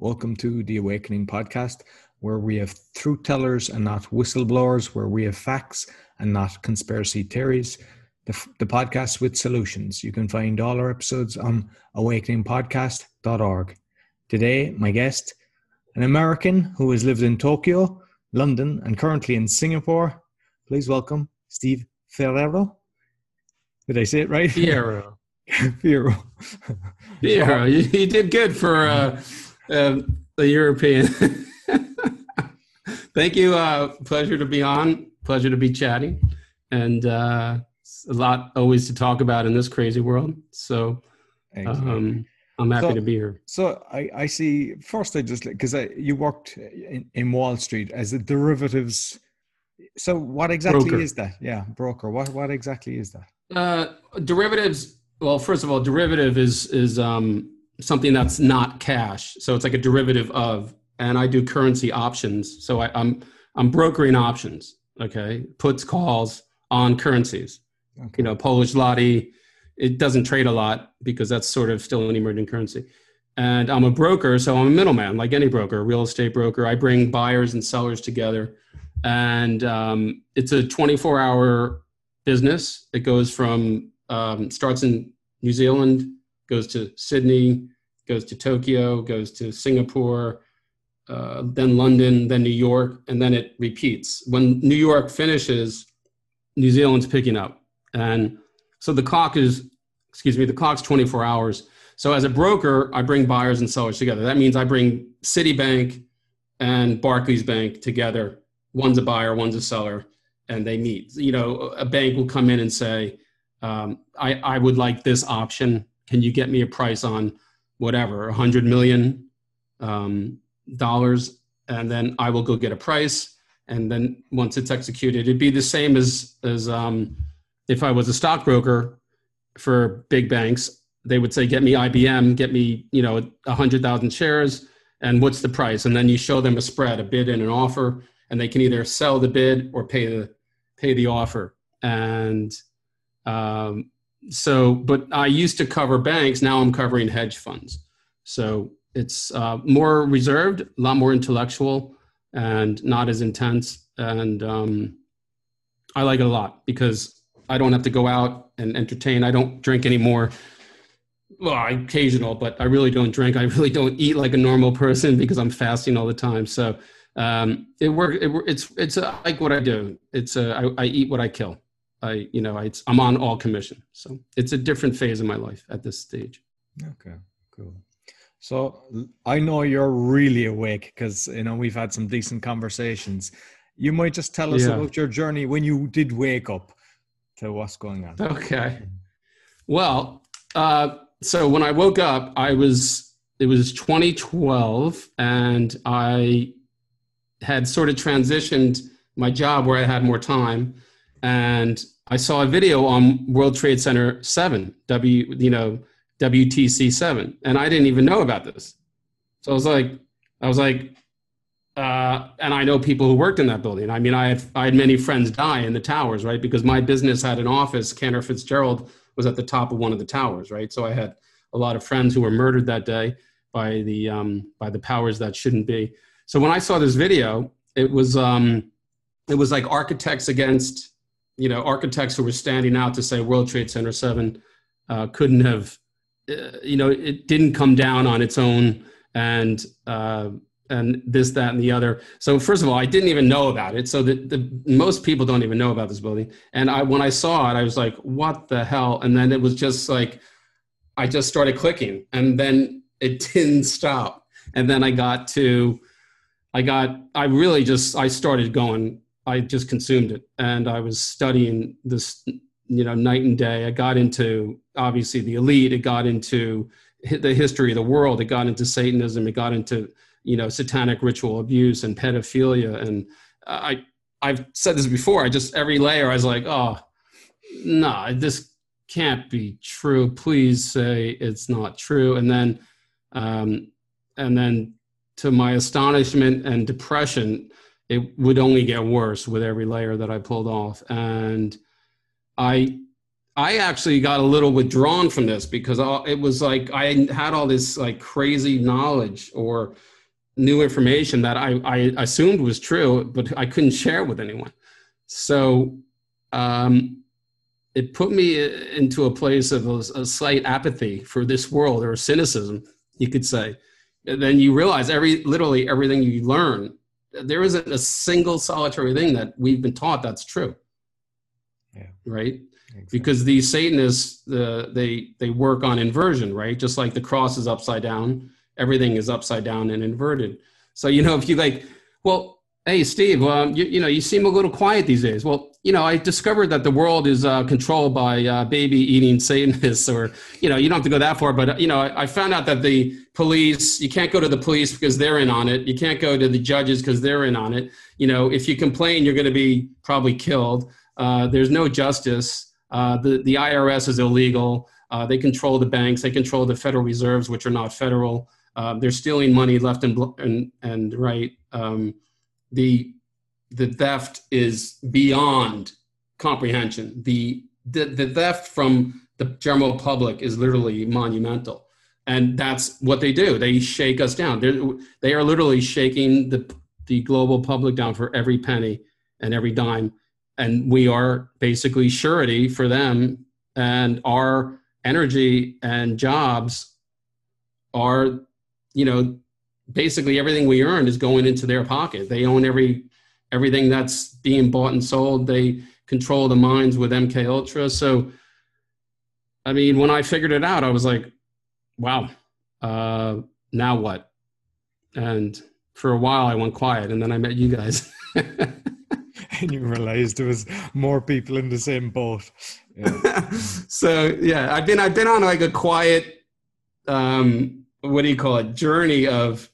Welcome to the Awakening Podcast, where we have truth tellers and not whistleblowers, where we have facts and not conspiracy theories. The, the podcast with solutions. You can find all our episodes on awakeningpodcast.org. Today, my guest, an American who has lived in Tokyo, London, and currently in Singapore. Please welcome Steve Ferrero. Did I say it right? Fiero. Fiero. Fiero. You, you did good for uh, uh, the European. Thank you. Uh, pleasure to be on. Pleasure to be chatting. And uh, a lot always to talk about in this crazy world. So um, I'm happy So- to be here. So I, I see. First, I just because you worked in, in Wall Street as a derivatives. So what exactly Broker. is that? Yeah, broker. What what exactly is that? Uh, derivatives. Well, first of all, derivative is is um, something that's not cash. So it's like a derivative of, and I do currency options. So I, I'm I'm brokering options. Okay, puts calls on currencies. Okay. You know, Polish zloty. It doesn't trade a lot because that's sort of still an emerging currency. And I'm a broker, so I'm a middleman, like any broker, real estate broker. I bring buyers and sellers together, and um, it's a 24-hour business. It goes from um, starts in New Zealand, goes to Sydney, goes to Tokyo, goes to Singapore, uh, then London, then New York, and then it repeats. When New York finishes, New Zealand's picking up, and so the clock is, excuse me, the clock's 24 hours. So as a broker, I bring buyers and sellers together. That means I bring Citibank and Barclays Bank together. One's a buyer, one's a seller, and they meet. You know, a bank will come in and say, um, I, I would like this option. Can you get me a price on whatever, a 100 million um, dollars? And then I will go get a price. And then once it's executed, it'd be the same as, as um, if I was a stockbroker for big banks. They would say, get me IBM, get me, you know, a 100,000 shares. And what's the price? And then you show them a spread, a bid and an offer, and they can either sell the bid or pay the, pay the offer. And um, so, but I used to cover banks. Now I'm covering hedge funds. So it's uh, more reserved, a lot more intellectual, and not as intense. And um, I like it a lot because I don't have to go out and entertain. I don't drink anymore. Well, occasional, but I really don't drink. I really don't eat like a normal person because I'm fasting all the time. So um, it work. It, it's it's uh, like what I do. It's uh, I, I eat what I kill. I you know I, I'm on all commission. So it's a different phase of my life at this stage. Okay, cool. So I know you're really awake because you know we've had some decent conversations. You might just tell us Yeah. about your journey when you did wake up to what's going on. Okay. Well, uh, so when I woke up, I was it was 2012, and I had sort of transitioned my job where I had more time, and I saw a video on World Trade Center Seven, W you know WTC Seven, and I didn't even know about this. So I was like, I was like, uh, and I know people who worked in that building. I mean, I had I had many friends die in the towers, right? Because my business had an office. Cantor Fitzgerald was at the top of one of the towers, right? So I had a lot of friends who were murdered that day by the um, by the powers that shouldn't be. So when I saw this video, it was um, it was like architects against you know architects who were standing out to say World Trade Center Seven uh, couldn't have uh, you know it didn't come down on its own and uh, and this that and the other. So first of all i didn't even know about it. So that the most people don't even know about this building. And i when i saw it i was like what the hell? And then it was just like i just started clicking and then it didn't stop. And then i got to i got i really just i started going i just consumed it and i was studying this you know night and day. I got into obviously the elite. It got into the history of the world. It got into satanism. It got into you know satanic ritual abuse and pedophilia. And i i've said this before i just every layer i was like oh no this can't be true. Please say it's not true. And then um and then to my astonishment and depression it would only get worse with every layer that i pulled off and i I actually got a little withdrawn from this because it was like I had all this like crazy knowledge or new information that I, I assumed was true, but I couldn't share with anyone. So um, it put me into a place of a, a, slight apathy for this world or cynicism, you could say. And then you realize every literally everything you learn, there isn't a single solitary thing that we've been taught that's true. Yeah. Right exactly. because these Satanists uh, they they work on inversion, right? Just like the cross is upside down, everything is upside down and inverted. So you know, if you like, well, hey Steve, um, you, you know, you seem a little quiet these days. Well, you know, I discovered that the world is uh, controlled by uh, baby eating Satanists, or you know, you don't have to go that far, but you know, I, I found out that the police, you can't go to the police because they're in on it. You can't go to the judges because they're in on it. You know, if you complain, you're going to be probably killed. Uh, there's no justice. Uh, the, the IRS is illegal. Uh, they control the banks. They control the Federal Reserves, which are not federal. Uh, they're stealing money left and, and, and right. Um, the, the theft is beyond comprehension. The, the, the theft from the general public is literally monumental. And that's what they do. They shake us down. They're, they are literally shaking the, the global public down for every penny and every dime and we are basically surety for them and our energy and jobs are you know basically everything we earn is going into their pocket. They own every everything that's being bought and sold. They control the mines with mk ultra. So i mean when i figured it out i was like wow uh now what? And for a while i went quiet and then i met you guys. And you realized there was more people in the same boat. Yeah. so yeah, I've been I've been on like a quiet, um, what do you call it, journey of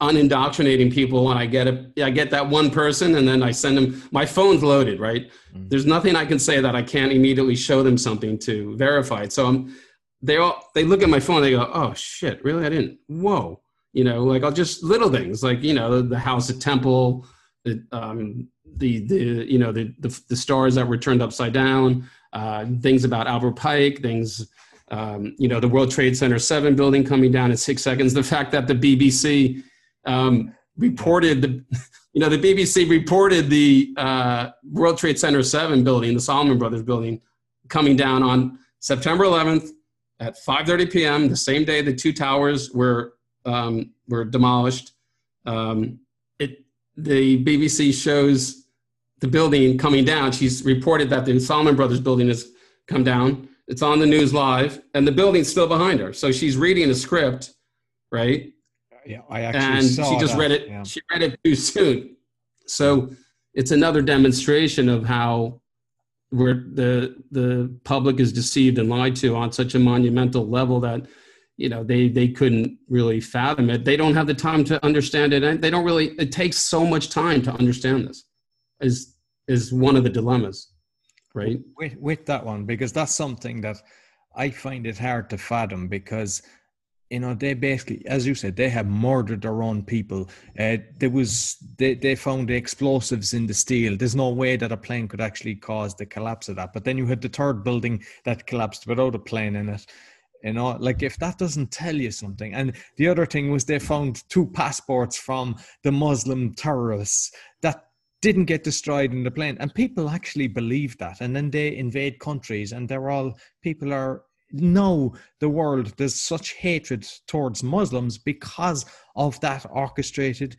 unindoctrinating people and I get a I get that one person and then I send them my phone's loaded, right? Mm-hmm. There's nothing I can say that I can't immediately show them something to verify it. So I'm they all they look at my phone, they go, Oh shit, really? I didn't whoa. You know, like I'll just little things like, you know, the, the house at temple, the um, the the you know the the, the stars that were turned upside down, uh, things about Albert Pike, things um, you know the World Trade Center seven building coming down in six seconds. The fact that the BBC um, reported the you know the BBC reported the uh, World Trade Center seven building, the Salomon Brothers building, coming down on September 11th at 5:30 p.m. the same day the two towers were um, were demolished. Um, the BBC shows the building coming down. She's reported that the Salomon Brothers building has come down. It's on the news live, and the building's still behind her. So she's reading a script, right? Yeah, I actually and she just that. read it. Yeah. She read it too soon. So it's another demonstration of how where the the public is deceived and lied to on such a monumental level that you know they they couldn't really fathom it they don't have the time to understand it and they don't really it takes so much time to understand this is is one of the dilemmas right with, with that one because that's something that i find it hard to fathom because you know they basically as you said they have murdered their own people uh, there was they, they found the explosives in the steel there's no way that a plane could actually cause the collapse of that but then you had the third building that collapsed without a plane in it you know, like if that doesn't tell you something. And the other thing was they found two passports from the Muslim terrorists that didn't get destroyed in the plane. And people actually believe that. And then they invade countries and they're all, people are, know the world. There's such hatred towards Muslims because of that orchestrated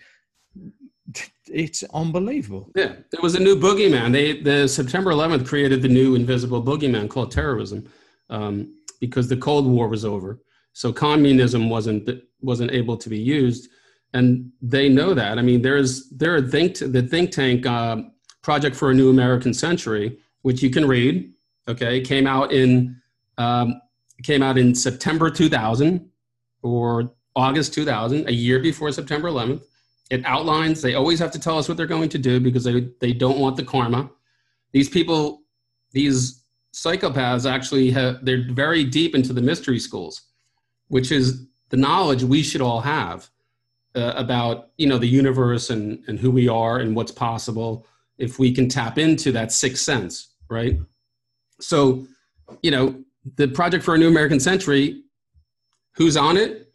it's unbelievable. Yeah, there was a new boogeyman. They the September 11th created the new invisible boogeyman called terrorism. Um, because the Cold War was over. So communism wasn't wasn't able to be used, and they know that. I mean, there's there are think the think tank uh, project for a new American century, which you can read. Okay, came out in um, came out in September 2000 or August 2000, a year before September 11th. It outlines. They always have to tell us what they're going to do because they they don't want the karma. These people, these psychopaths actually have they're very deep into the mystery schools which is the knowledge we should all have uh, about you know the universe and and who we are and what's possible if we can tap into that sixth sense right so you know, the project for a new American century, who's on it?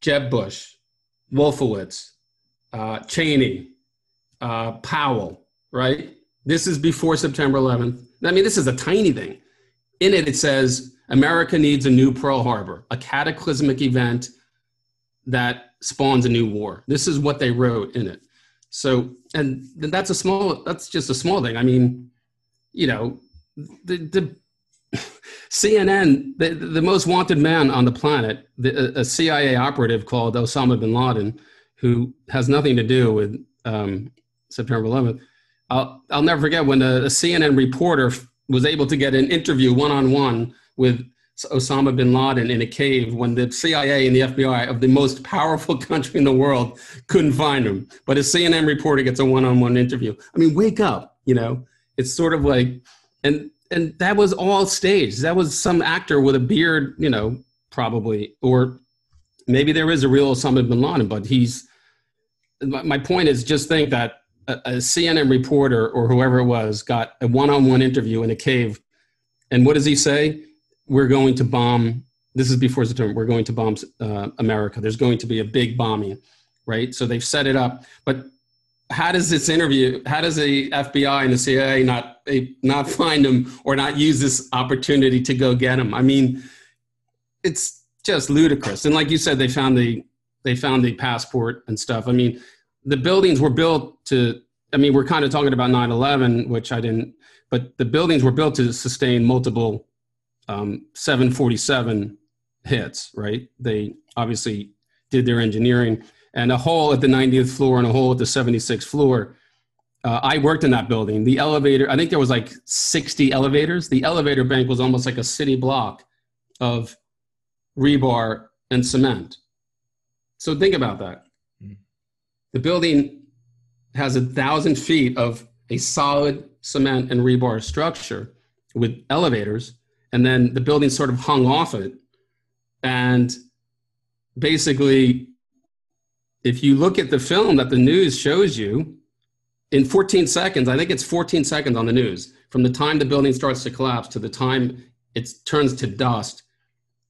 Jeb Bush, Wolfowitz, uh, Cheney, uh, Powell, right? This is before September 11th. I mean, this is a tiny thing. In it, it says America needs a new Pearl Harbor, a cataclysmic event that spawns a new war. This is what they wrote in it. So, and that's a small, that's just a small thing. I mean, you know, the, the CNN, the, the most wanted man on the planet, the, a CIA operative called Osama bin Laden, who has nothing to do with um, September 11th. I'll, I'll never forget when a, a CNN reporter was able to get an interview one on one with Osama bin Laden in a cave when the CIA and the FBI of the most powerful country in the world couldn't find him. But a CNN reporter gets a one on one interview. I mean, wake up, you know? It's sort of like, and and that was all staged. That was some actor with a beard, you know, probably, or maybe there is a real Osama bin Laden, but he's. My point is, just think that a, a CNN reporter or whoever it was got a one-on-one interview in a cave, and what does he say? We're going to bomb. This is before September. We're going to bomb uh, America. There's going to be a big bombing, right? So they've set it up, but how does this interview how does the fbi and the cia not not find him or not use this opportunity to go get him? I mean it's just ludicrous. And like you said they found the they found the passport and stuff. I mean the buildings were built to i mean we're kind of talking about 9-11 which i didn't but the buildings were built to sustain multiple um, 747 hits right? They obviously did their engineering and a hole at the 90th floor and a hole at the 76th floor. Uh, I worked in that building. The elevator, I think there was like 60 elevators. The elevator bank was almost like a city block of rebar and cement. So think about that. Hmm. The building has a thousand feet of a solid cement and rebar structure with elevators, and then the building sort of hung off it. And basically, if you look at the film that the news shows you, in 14 seconds, I think it's 14 seconds on the news, from the time the building starts to collapse to the time it turns to dust,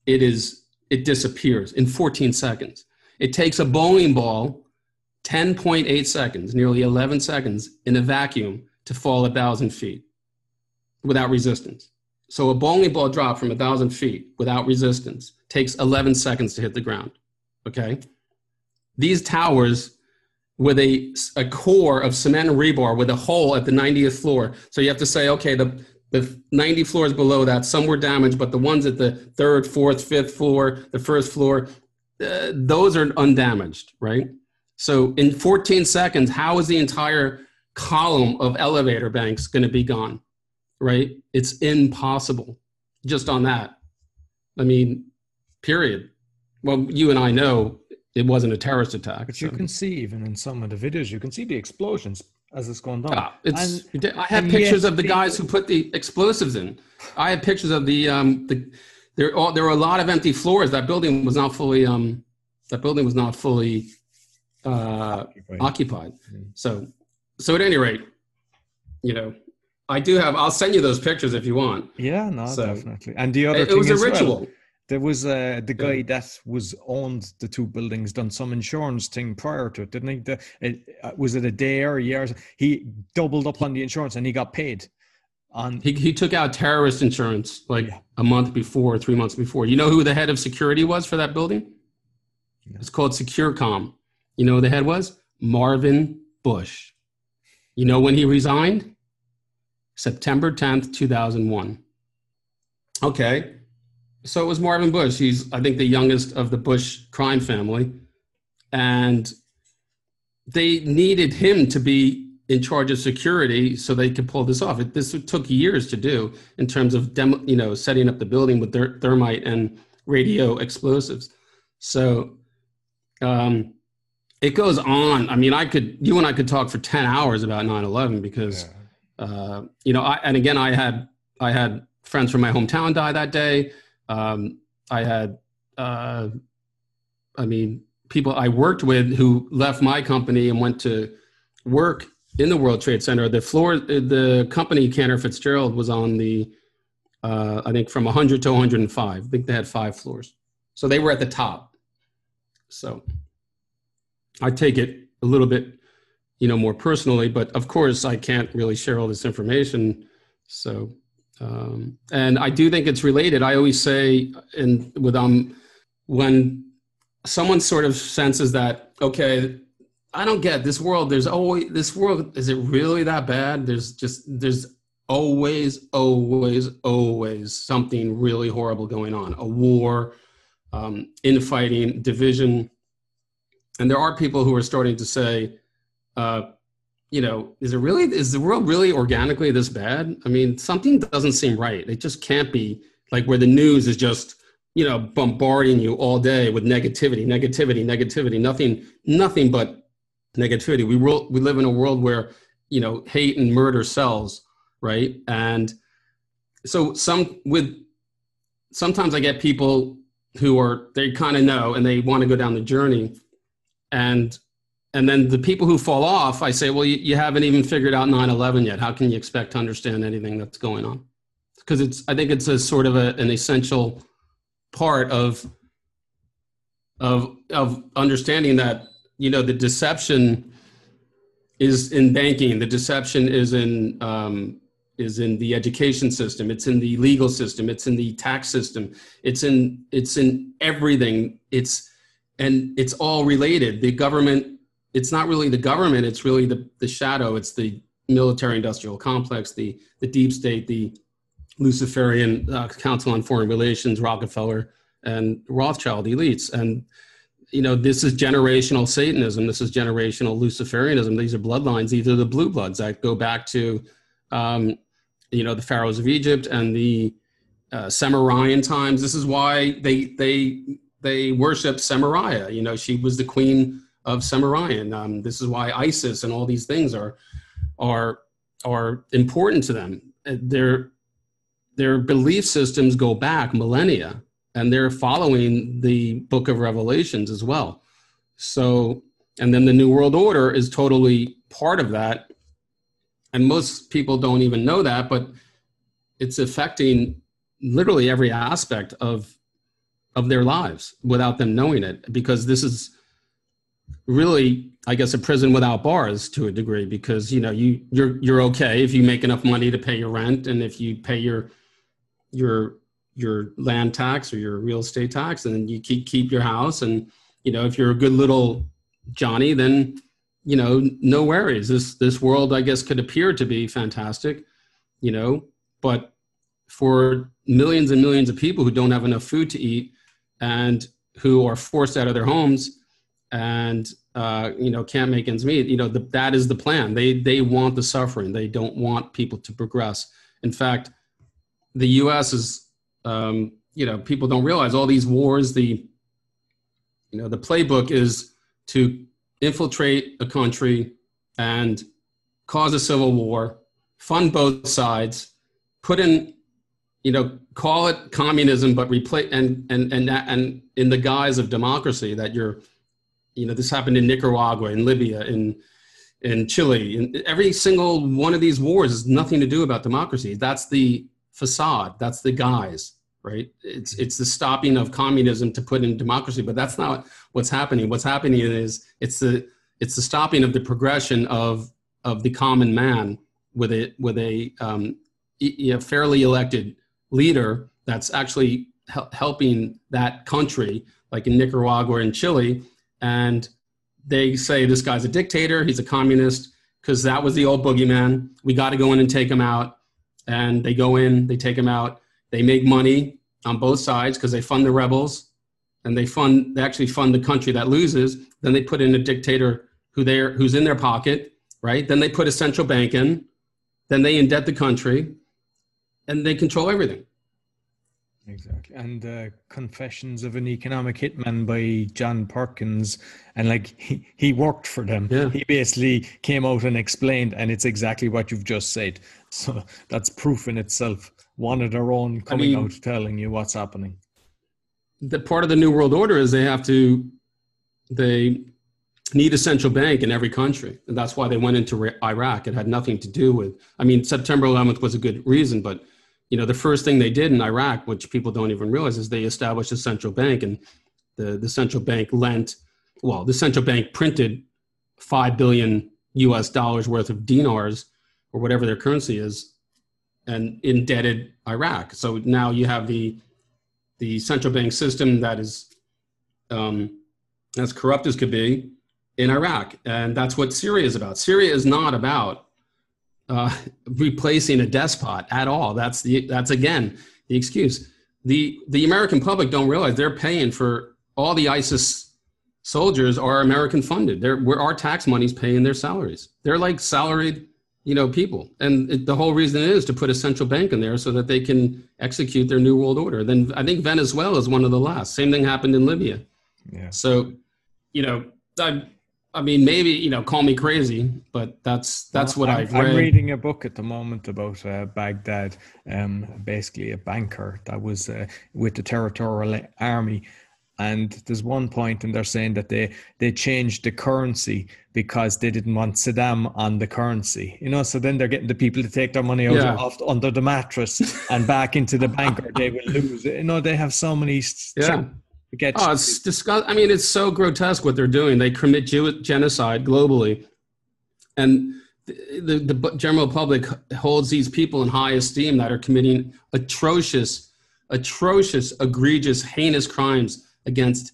it is it disappears in 14 seconds. It takes a bowling ball 10.8 seconds, nearly 11 seconds in a vacuum to fall a thousand feet without resistance. So a bowling ball drop from a thousand feet without resistance takes 11 seconds to hit the ground. Okay these towers with a, a core of cement and rebar with a hole at the 90th floor. So you have to say, okay, the, the 90 floors below that, some were damaged, but the ones at the third, fourth, fifth floor, the first floor, uh, those are undamaged, right? So in 14 seconds, how is the entire column of elevator banks going to be gone, right? It's impossible just on that. I mean, period. Well, you and I know it wasn't a terrorist attack. But so. you can see even in some of the videos, you can see the explosions as it's going down. Ah, it's, and, I have pictures of the guys who put the explosives in. I have pictures of the um the there all there were a lot of empty floors. That building was not fully um that building was not fully uh occupied. occupied. Mm. So so at any rate, you know, I do have I'll send you those pictures if you want. Yeah, no, so, definitely. And the other it, it was a ritual. Well, there was uh, the guy yeah. that was owned the two buildings, done some insurance thing prior to it, didn't he? The, it, uh, was it a day or a year? He doubled up on the insurance and he got paid. On he he took out terrorist insurance like yeah. a month before, three months before. You know who the head of security was for that building? Yeah. It's called Securacom. You know who the head was? Marvin Bush. You know when he resigned? September 10th, 2001. Okay so it was Marvin Bush. He's, I think, the youngest of the Bush crime family. And they needed him to be in charge of security so they could pull this off. It, this took years to do in terms of demo, you know setting up the building with ther- thermite and radio explosives. So um, it goes on. I mean, I could you and I could talk for ten hours about 9/11 because yeah. uh, you know, I, and again, I had I had friends from my hometown die that day. Um, I had, uh, I mean, people I worked with who left my company and went to work in the World Trade Center. The floor, the company Cantor Fitzgerald was on the uh, I think from 100 to 105. I think they had five floors. So they were at the top. So I take it a little bit, you know, more personally, but of course I can't really share all this information. So, um, and I do think it's related. I always say, and with um, when someone sort of senses that, okay, I don't get this world. There's always this world. Is it really that bad? There's just there's always, always, always something really horrible going on. A war, um, infighting, division, and there are people who are starting to say, uh, you know, is it really is the world really organically this bad? I mean, something doesn't seem right. It just can't be like where the news is just you know bombarding you all day with negativity, negativity, negativity, nothing, nothing but negativity. We will, we live in a world where you know hate and murder sells, right? And so some with sometimes I get people who are they kind of know and they want to go down the journey, and and then the people who fall off, I say, well, you, you haven't even figured out 9/11 yet. How can you expect to understand anything that's going on? Because it's I think it's a sort of a, an essential part of of of understanding that you know the deception is in banking. The deception is in um, is in the education system. It's in the legal system. It's in the tax system. It's in it's in everything. It's and it's all related. The government it's not really the government it's really the the shadow it's the military industrial complex the the deep state the luciferian uh, council on foreign relations rockefeller and rothschild elites and you know, this is generational Satanism. This is generational Luciferianism. These are bloodlines. These are the blue bloods that go back to, um, you know, the pharaohs of Egypt and the uh, Sumerian times. This is why they they they worship Samaria. You know, she was the queen of Sumerian. Um, this is why ISIS and all these things are are are important to them. Their their belief systems go back millennia and they're following the book of revelations as well so and then the new world order is totally part of that and most people don't even know that but it's affecting literally every aspect of of their lives without them knowing it because this is really i guess a prison without bars to a degree because you know you you're you're okay if you make enough money to pay your rent and if you pay your your your land tax or your real estate tax and you keep keep your house. And you know if you're a good little johnny then you know no worries. This this world i guess could appear to be fantastic you know but for millions and millions of people who don't have enough food to eat and who are forced out of their homes and uh, you know can't make ends meet you know the, that is the plan. They they want the suffering. They don't want people to progress. In fact the us is um, you know people don't realize all these wars the you know the playbook is to infiltrate a country and cause a civil war fund both sides put in you know call it communism but replace and and and and in the guise of democracy that you're you know this happened in nicaragua in libya in in chile every single one of these wars has nothing to do about democracy that's the facade. That's the guise, right? It's it's the stopping of communism to put in democracy, but that's not what's happening. What's happening is it's the it's the stopping of the progression of of the common man with a with a, um, a fairly elected leader that's actually helping that country, like in Nicaragua and Chile, and they say this guy's a dictator, he's a communist, because that was the old boogeyman. We got to go in and take him out and they go in, they take him out, they make money on both sides because they fund the rebels and they fund they actually fund the country that loses. Then they put in a dictator who they who's in their pocket, right? Then they put a central bank in, then they indebt the country, and they control everything. Exactly. And uh, Confessions of an Economic Hitman by John Perkins. And like he, he worked for them. Yeah. He basically came out and explained, and it's exactly what you've just said. So that's proof in itself. One of their own coming I mean, out telling you what's happening. The part of the New World Order is they have to, they need a central bank in every country. And that's why they went into Iraq. It had nothing to do with, I mean, September 11th was a good reason, but you know, the first thing they did in Iraq, which people don't even realize, is they established a central bank, and the the central bank lent. Well, the central bank printed five billion U.S. dollars worth of dinars or whatever their currency is, and indebted Iraq. So now you have the the central bank system that is um, as corrupt as could be in Iraq, and that's what Syria is about. Syria is not about uh, replacing a despot at all. That's the that's again the excuse. The the American public don't realize they're paying for all the ISIS soldiers are American funded. They're where our tax money's paying their salaries. They're like salaried, you know, people. And it, the whole reason is to put a central bank in there so that they can execute their new world order. Then I think Venezuela is one of the last. Same thing happened in Libya. Yeah. So, you know, I I mean, maybe you know, call me crazy, but that's that's what I'm, I've read. I'm reading a book at the moment about uh, Baghdad, um, basically a banker that was uh, with the territorial army, and there's one point, and they're saying that they they changed the currency because they didn't want Saddam on the currency, you know. So then they're getting the people to take their money out yeah. off under the mattress and back into the bank, or they will lose. It. You know, they have so many. Yeah Oh, it's disgust. I mean, it's so grotesque what they're doing. They commit genocide globally, and the, the, the general public holds these people in high esteem that are committing atrocious, atrocious, egregious, heinous crimes against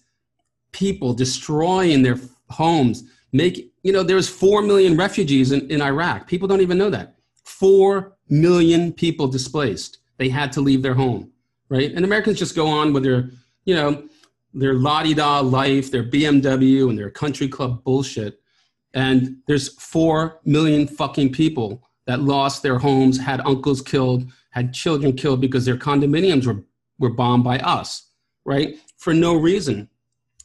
people, destroying their homes. Make you know, there's four million refugees in, in Iraq. People don't even know that. Four million people displaced. They had to leave their home, right? And Americans just go on with their, you know, their la-di-da life, their BMW and their country club bullshit. And there's four million fucking people that lost their homes, had uncles killed, had children killed because their condominiums were, were bombed by us, right? For no reason,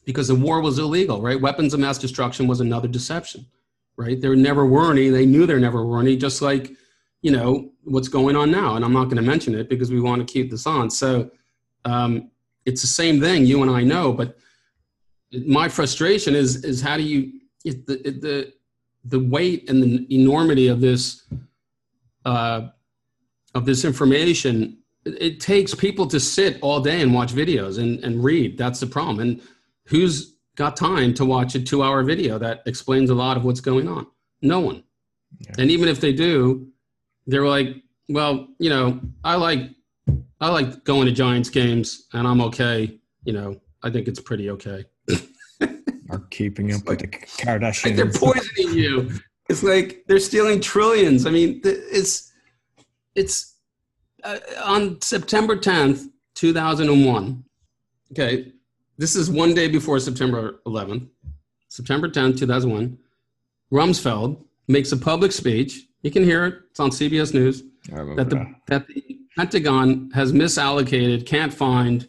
because the war was illegal, right? Weapons of mass destruction was another deception, right? There never were any. They knew there never were any, just like, you know, what's going on now. And I'm not going to mention it because we want to keep this on. So, um, it's the same thing you and I know, but my frustration is is how do you the the the weight and the enormity of this uh, of this information it takes people to sit all day and watch videos and, and read. That's the problem. And who's got time to watch a two hour video that explains a lot of what's going on? No one. Yeah. and even if they do they're like well you know i like I like going to Giants games, and I'm okay. You know, I think it's pretty okay. Are keeping up with the Kardashians. Like they're poisoning you. It's like they're stealing trillions. I mean, it's it's uh, on September 10th, 2001. Okay, this is one day before September 11th. September 10th, 2001. Rumsfeld makes a public speech. You can hear it. It's on CBS News. That the, that the Pentagon has misallocated, can't find,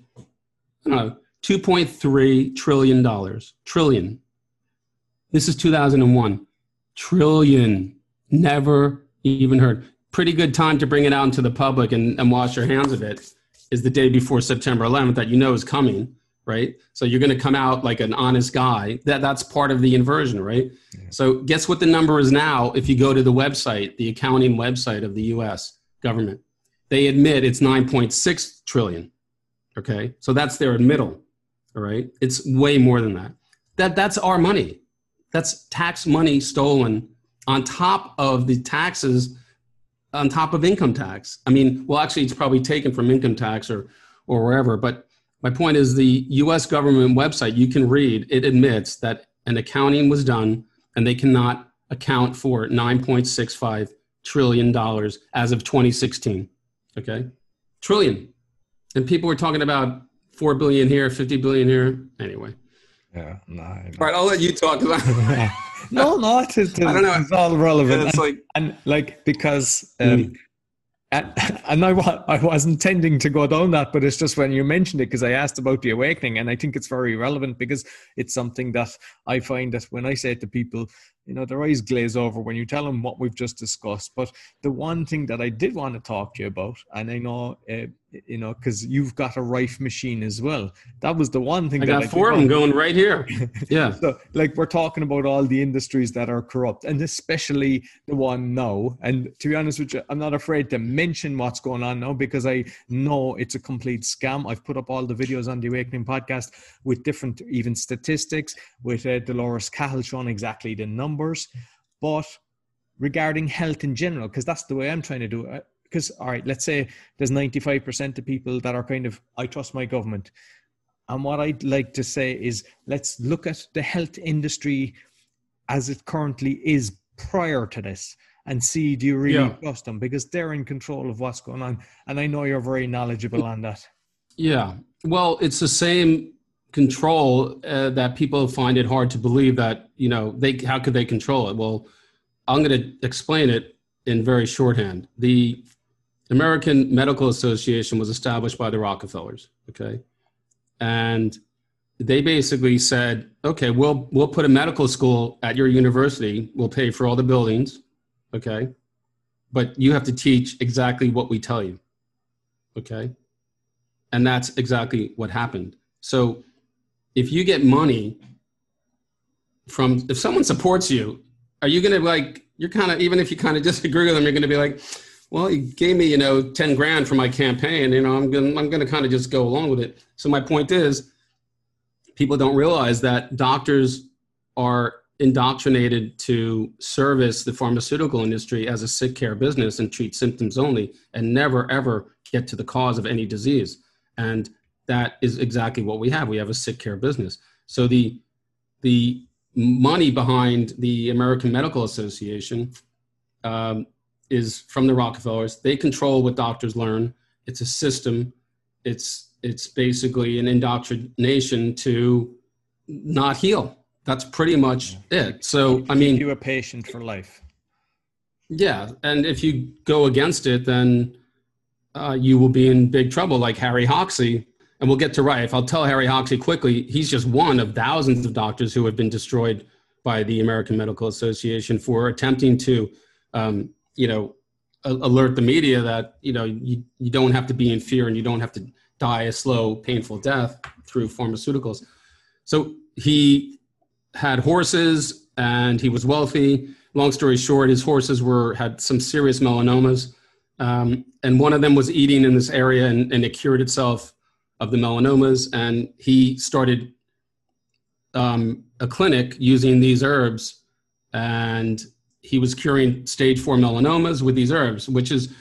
know, $2.3 trillion. Trillion. This is 2001. Trillion. Never even heard. Pretty good time to bring it out into the public and, and wash your hands of it is the day before September 11th that you know is coming, right? So you're going to come out like an honest guy. That that's part of the inversion, right? Yeah. So guess what the number is now if you go to the website, the accounting website of the US government they admit it's 9.6 trillion. Okay. So that's their admittal. All right. It's way more than that. That that's our money. That's tax money stolen on top of the taxes on top of income tax. I mean, well actually it's probably taken from income tax or or wherever, but my point is the US government website you can read it admits that an accounting was done and they cannot account for 9.65 trillion dollars as of 2016. Okay, trillion, and people were talking about four billion here, fifty billion here. Anyway. Yeah, no. All right, I'll let you talk. no, no, it's, it's, I don't know. It's all relevant. Yeah, it's like, and, and, like because um, mm. and, and I, I was intending to go down that, but it's just when you mentioned it because I asked about the awakening, and I think it's very relevant because it's something that I find that when I say it to people, you know their eyes glaze over when you tell them what we've just discussed but the one thing that i did want to talk to you about and i know uh, you know, because you've got a Rife machine as well. That was the one thing I that got I four of them going right here. Yeah. so, like, we're talking about all the industries that are corrupt, and especially the one now. And to be honest with you, I'm not afraid to mention what's going on now because I know it's a complete scam. I've put up all the videos on the Awakening podcast with different, even statistics, with uh, Dolores Cahill showing exactly the numbers. But regarding health in general, because that's the way I'm trying to do it because all right let's say there's 95% of people that are kind of i trust my government and what i'd like to say is let's look at the health industry as it currently is prior to this and see do you really Yeah. trust them because they're in control of what's going on and i know you're very knowledgeable on that Yeah. Well, it's the same control uh, that people find it hard to believe that, you know, they how could they control it? Well, I'm going to explain it in very shorthand. The American Medical Association was established by the Rockefellers, okay? And they basically said, "Okay, we'll we'll put a medical school at your university. We'll pay for all the buildings, okay? But you have to teach exactly what we tell you." Okay? And that's exactly what happened. So if you get money from, if someone supports you, are you to like, you're kind of, even if you kind of disagree with them, you're to be like, well, he gave me, you know, 10 grand for my campaign. You know, I'm to, I'm to kind of just go along with it. So my point is, people don't realize that doctors are indoctrinated to service the pharmaceutical industry as a sick care business and treat symptoms only and never ever get to the cause of any disease and that is exactly what we have. We have a sick care business. So the the money behind the american medical association um, is from the rockefellers. They control what doctors learn. It's a system. It's it's basically an indoctrination to not heal. That's pretty much it. So i mean you a patient for life. Yeah, and if you go against it, then uh, you will be in big trouble, like Harry Hoxsey. And we'll get to Rife. I'll tell Harry Hoxsey quickly. He's just one of thousands of doctors who have been destroyed by the American Medical Association for attempting to, um, you know, alert the media that you know you, you don't have to be in fear and you don't have to die a slow, painful death through pharmaceuticals. So he had horses and he was wealthy long story short, his horses were had some serious melanomas, um, and one of them was eating in this area, and, and it cured itself of the melanomas. And he started um, a clinic using these herbs, and he was curing stage four melanomas with these herbs, which is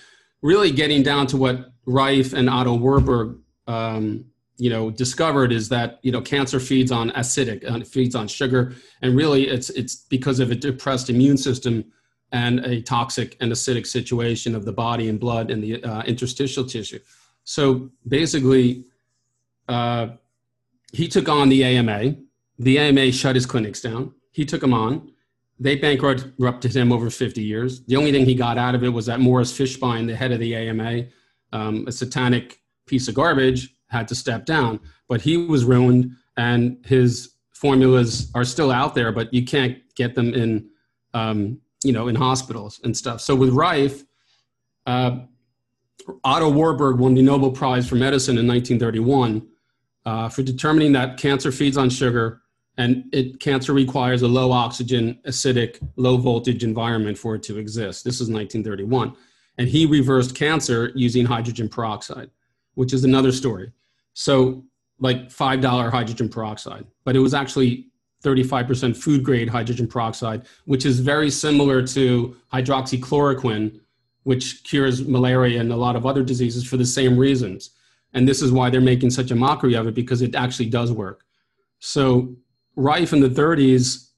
really getting down to what Rife and Otto Warburg, um, you know, discovered is that you know cancer feeds on acidic, uh, feeds on sugar, and really it's it's because of a depressed immune system and a toxic and acidic situation of the body and blood and the uh, interstitial tissue. So basically, uh, he took on the AMA. The AMA shut his clinics down. He took them on. They bankrupted him over 50 years. The only thing he got out of it was that Morris Fishbein, the head of the AMA, um, a satanic piece of garbage, had to step down. But he was ruined, and his formulas are still out there, but you can't get them in, um, you know, in hospitals and stuff. So with Rife, uh, Otto Warburg won the Nobel Prize for Medicine in 1931 uh, for determining that cancer feeds on sugar and it cancer requires a low oxygen, acidic, low voltage environment for it to exist. This is 1931. And he reversed cancer using hydrogen peroxide, which is another story. So, like $5 hydrogen peroxide, but it was actually 35% food grade hydrogen peroxide, which is very similar to hydroxychloroquine, which cures malaria and a lot of other diseases for the same reasons. And this is why they're making such a mockery of it because it actually does work. So, Rife in the 30s,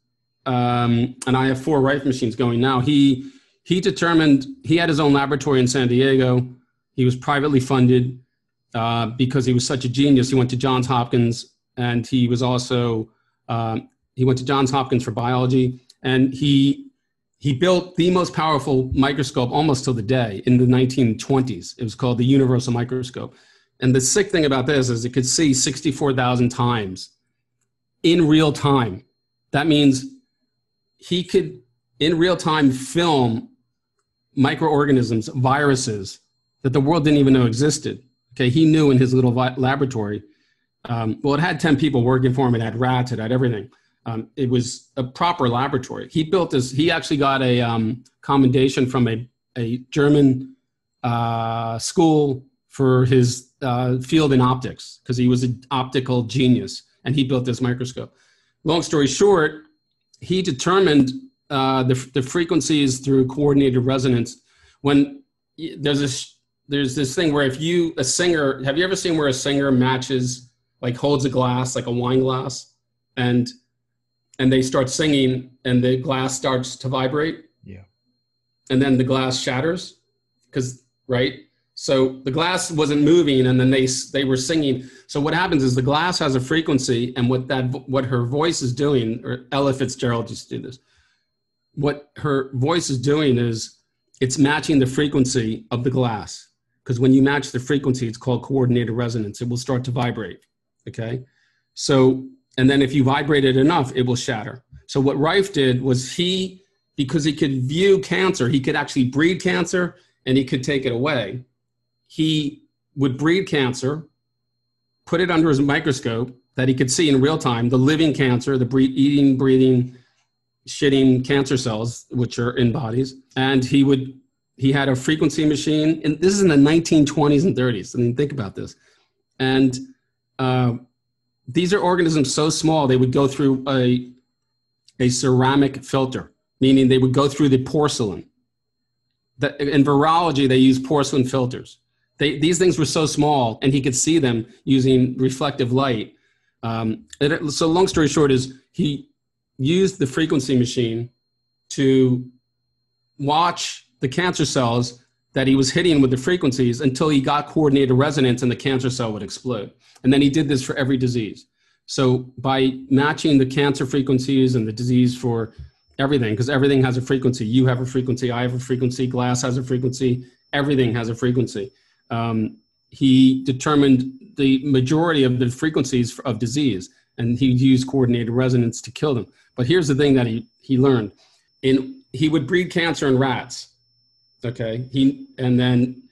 um, and I have four Rife machines going now. He he determined he had his own laboratory in San Diego. He was privately funded uh, because he was such a genius. He went to Johns Hopkins, and he was also um, he went to Johns Hopkins for biology, and he he built the most powerful microscope almost till the day in the 1920s. It was called the Universal Microscope. And the sick thing about this is it could see 64,000 times in real time. That means he could, in real time, film microorganisms, viruses that the world didn't even know existed. Okay, he knew in his little laboratory. Um, well, it had ten people working for him. It had rats. It had everything. Um, it was a proper laboratory. He built this. He actually got a um, commendation from a a German uh, school for his uh, field in optics because he was an optical genius and he built this microscope. Long story short, he determined uh, the, the frequencies through coordinated resonance. When there's this, there's this thing where if you, a singer, have you ever seen where a singer matches, like holds a glass, like a wine glass, and and they start singing and the glass starts to vibrate? Yeah. And then the glass shatters because, right? So the glass wasn't moving, and then they they were singing. So what happens is the glass has a frequency, and what that what her voice is doing, or Ella Fitzgerald to do this. What her voice is doing is it's matching the frequency of the glass. Because when you match the frequency, it's called coordinated resonance. It will start to vibrate. Okay, so and then if you vibrate it enough, it will shatter. So what Rife did was he, because he could view cancer, he could actually breed cancer and he could take it away he would breed cancer, put it under his microscope that he could see in real time the living cancer, the breed, eating, breathing, shitting cancer cells, which are in bodies. And he would, he had a frequency machine. And this is in the 1920s and 30s. I mean, think about this. And uh, these are organisms so small, they would go through a, a ceramic filter, meaning they would go through the porcelain. That, in virology, they use porcelain filters. They, these things were so small, and he could see them using reflective light. Um, it, so, long story short, is he used the frequency machine to watch the cancer cells that he was hitting with the frequencies until he got coordinated resonance and the cancer cell would explode. And then he did this for every disease. So by matching the cancer frequencies and the disease for everything, because everything has a frequency. You have a frequency, I have a frequency, glass has a frequency, everything has a frequency um, he determined the majority of the frequencies of disease, and he used coordinated resonance to kill them. But here's the thing that he, he learned: in he would breed cancer in rats. Okay, he and then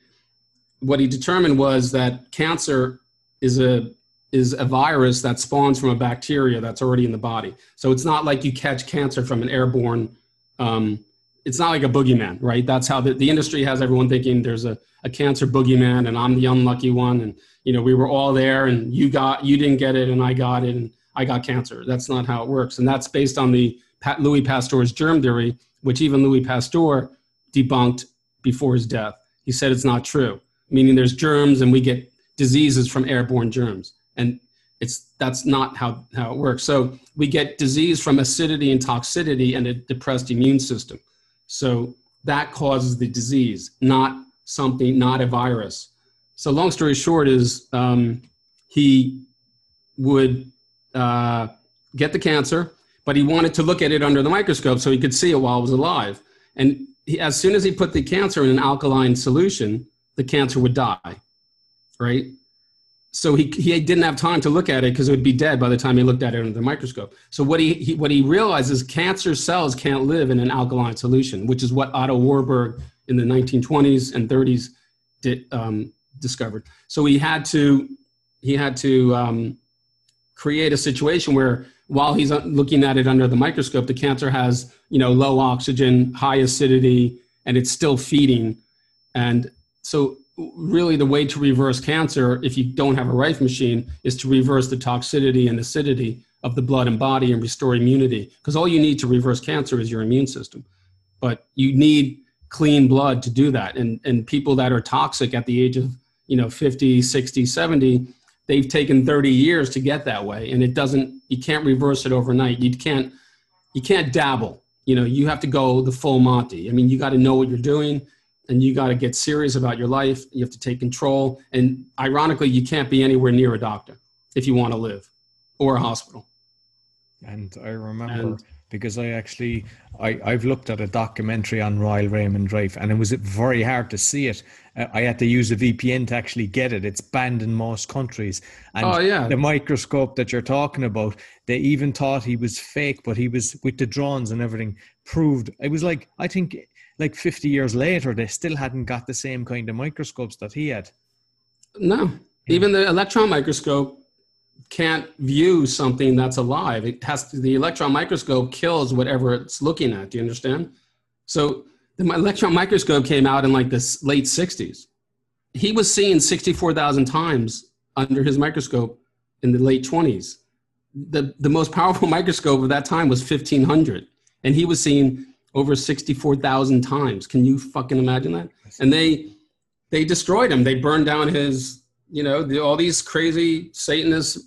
what he determined was that cancer is a is a virus that spawns from a bacteria that's already in the body. So it's not like you catch cancer from an airborne um, it's not like a boogeyman, right? That's how the, the industry has everyone thinking there's a, a cancer boogeyman and I'm the unlucky one. And, you know, we were all there and you got, you didn't get it and I got it and I got cancer. That's not how it works. And that's based on the Pat, Louis Pasteur's germ theory, which even Louis Pasteur debunked before his death. He said it's not true, meaning there's germs and we get diseases from airborne germs. And it's that's not how, how it works. So we get disease from acidity and toxicity and a depressed immune system. So that causes the disease, not something, not a virus. So long story short is um, he would uh, get the cancer, but he wanted to look at it under the microscope so he could see it while it was alive. And he, as soon as he put the cancer in an alkaline solution, the cancer would die, right? So he, he didn't have time to look at it because it would be dead by the time he looked at it under the microscope. So what he, he, what he realizes cancer cells can't live in an alkaline solution, which is what Otto Warburg in the 1920s and 30s did, um, discovered. So he had to he had to um, create a situation where while he's looking at it under the microscope, the cancer has you know low oxygen, high acidity, and it's still feeding. And so really the way to reverse cancer if you don't have a Rife machine is to reverse the toxicity and acidity of the blood and body and restore immunity. Because all you need to reverse cancer is your immune system. But you need clean blood to do that. And and people that are toxic at the age of you know 50 60 70 they've taken 30 years to get that way. And it doesn't you can't reverse it overnight. You can't you can't dabble. You know you have to go the full monty. I mean you got to know what you're doing and you got to get serious about your life. You have to take control. And ironically, you can't be anywhere near a doctor if you want to live or a hospital. And I remember and, because I actually I, I've looked at a documentary on Royal Raymond Rife and it was very hard to see it. Uh, I had to use a VPN to actually get it. It's banned in most countries. And oh, yeah. the microscope that you're talking about, they even thought he was fake, but he was with the drones and everything proved it was like I think like 50 years later, they still hadn't got the same kind of microscopes that he had. No, even the electron microscope can't view something that's alive. It has to, the electron microscope kills whatever it's looking at. Do you understand? So the electron microscope came out in like the late 60s. He was seeing 64,000 times under his microscope in the late 20s. The, the most powerful microscope of that time was 1500, and he was seeing over 64,000 times. Can you fucking imagine that? And they they destroyed him. They burned down his, you know, the, all these crazy Satanist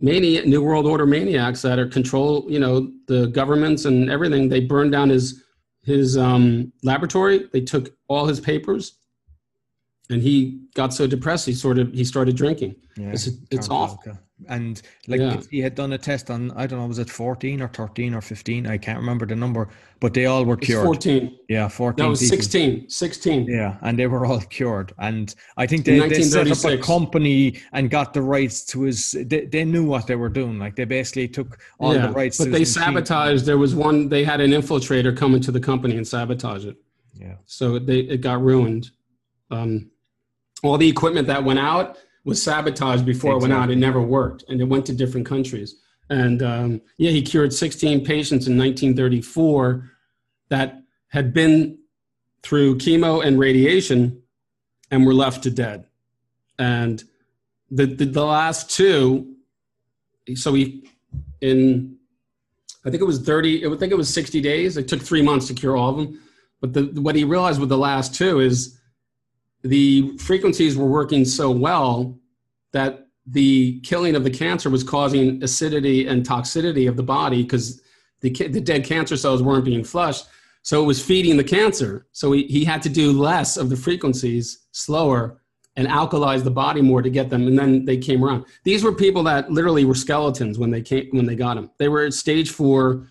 maniac, New World Order maniacs that are control, you know, the governments and everything. They burned down his his um, laboratory. They took all his papers, and he got so depressed he sort of he started drinking. Yeah, it's it's awful. And like yeah. he had done a test on I don't know was it 14 or 13 or 15 I can't remember the number but they all were cured. It's 14. Yeah, 14. That was 16. 16. Yeah, and they were all cured. And I think they, they set up a company and got the rights to his. They, they knew what they were doing. Like they basically took all yeah, the rights. But they sabotaged. There was one. They had an infiltrator come into the company and sabotage it. Yeah. So they it got ruined. Um, all the equipment that went out was sabotaged before exactly. it went out. It never worked, and it went to different countries. And um, yeah, he cured 16 patients in 1934 that had been through chemo and radiation and were left to dead. And the, the, the last two, so he, in, I think it was 30, I would think it was 60 days. It took three months to cure all of them. But the, what he realized with the last two is the frequencies were working so well that the killing of the cancer was causing acidity and toxicity of the body because the, the dead cancer cells weren't being flushed. So it was feeding the cancer. So he, he had to do less of the frequencies, slower, and alkalize the body more to get them. And then they came around. These were people that literally were skeletons when they came when they got them. They were at stage four,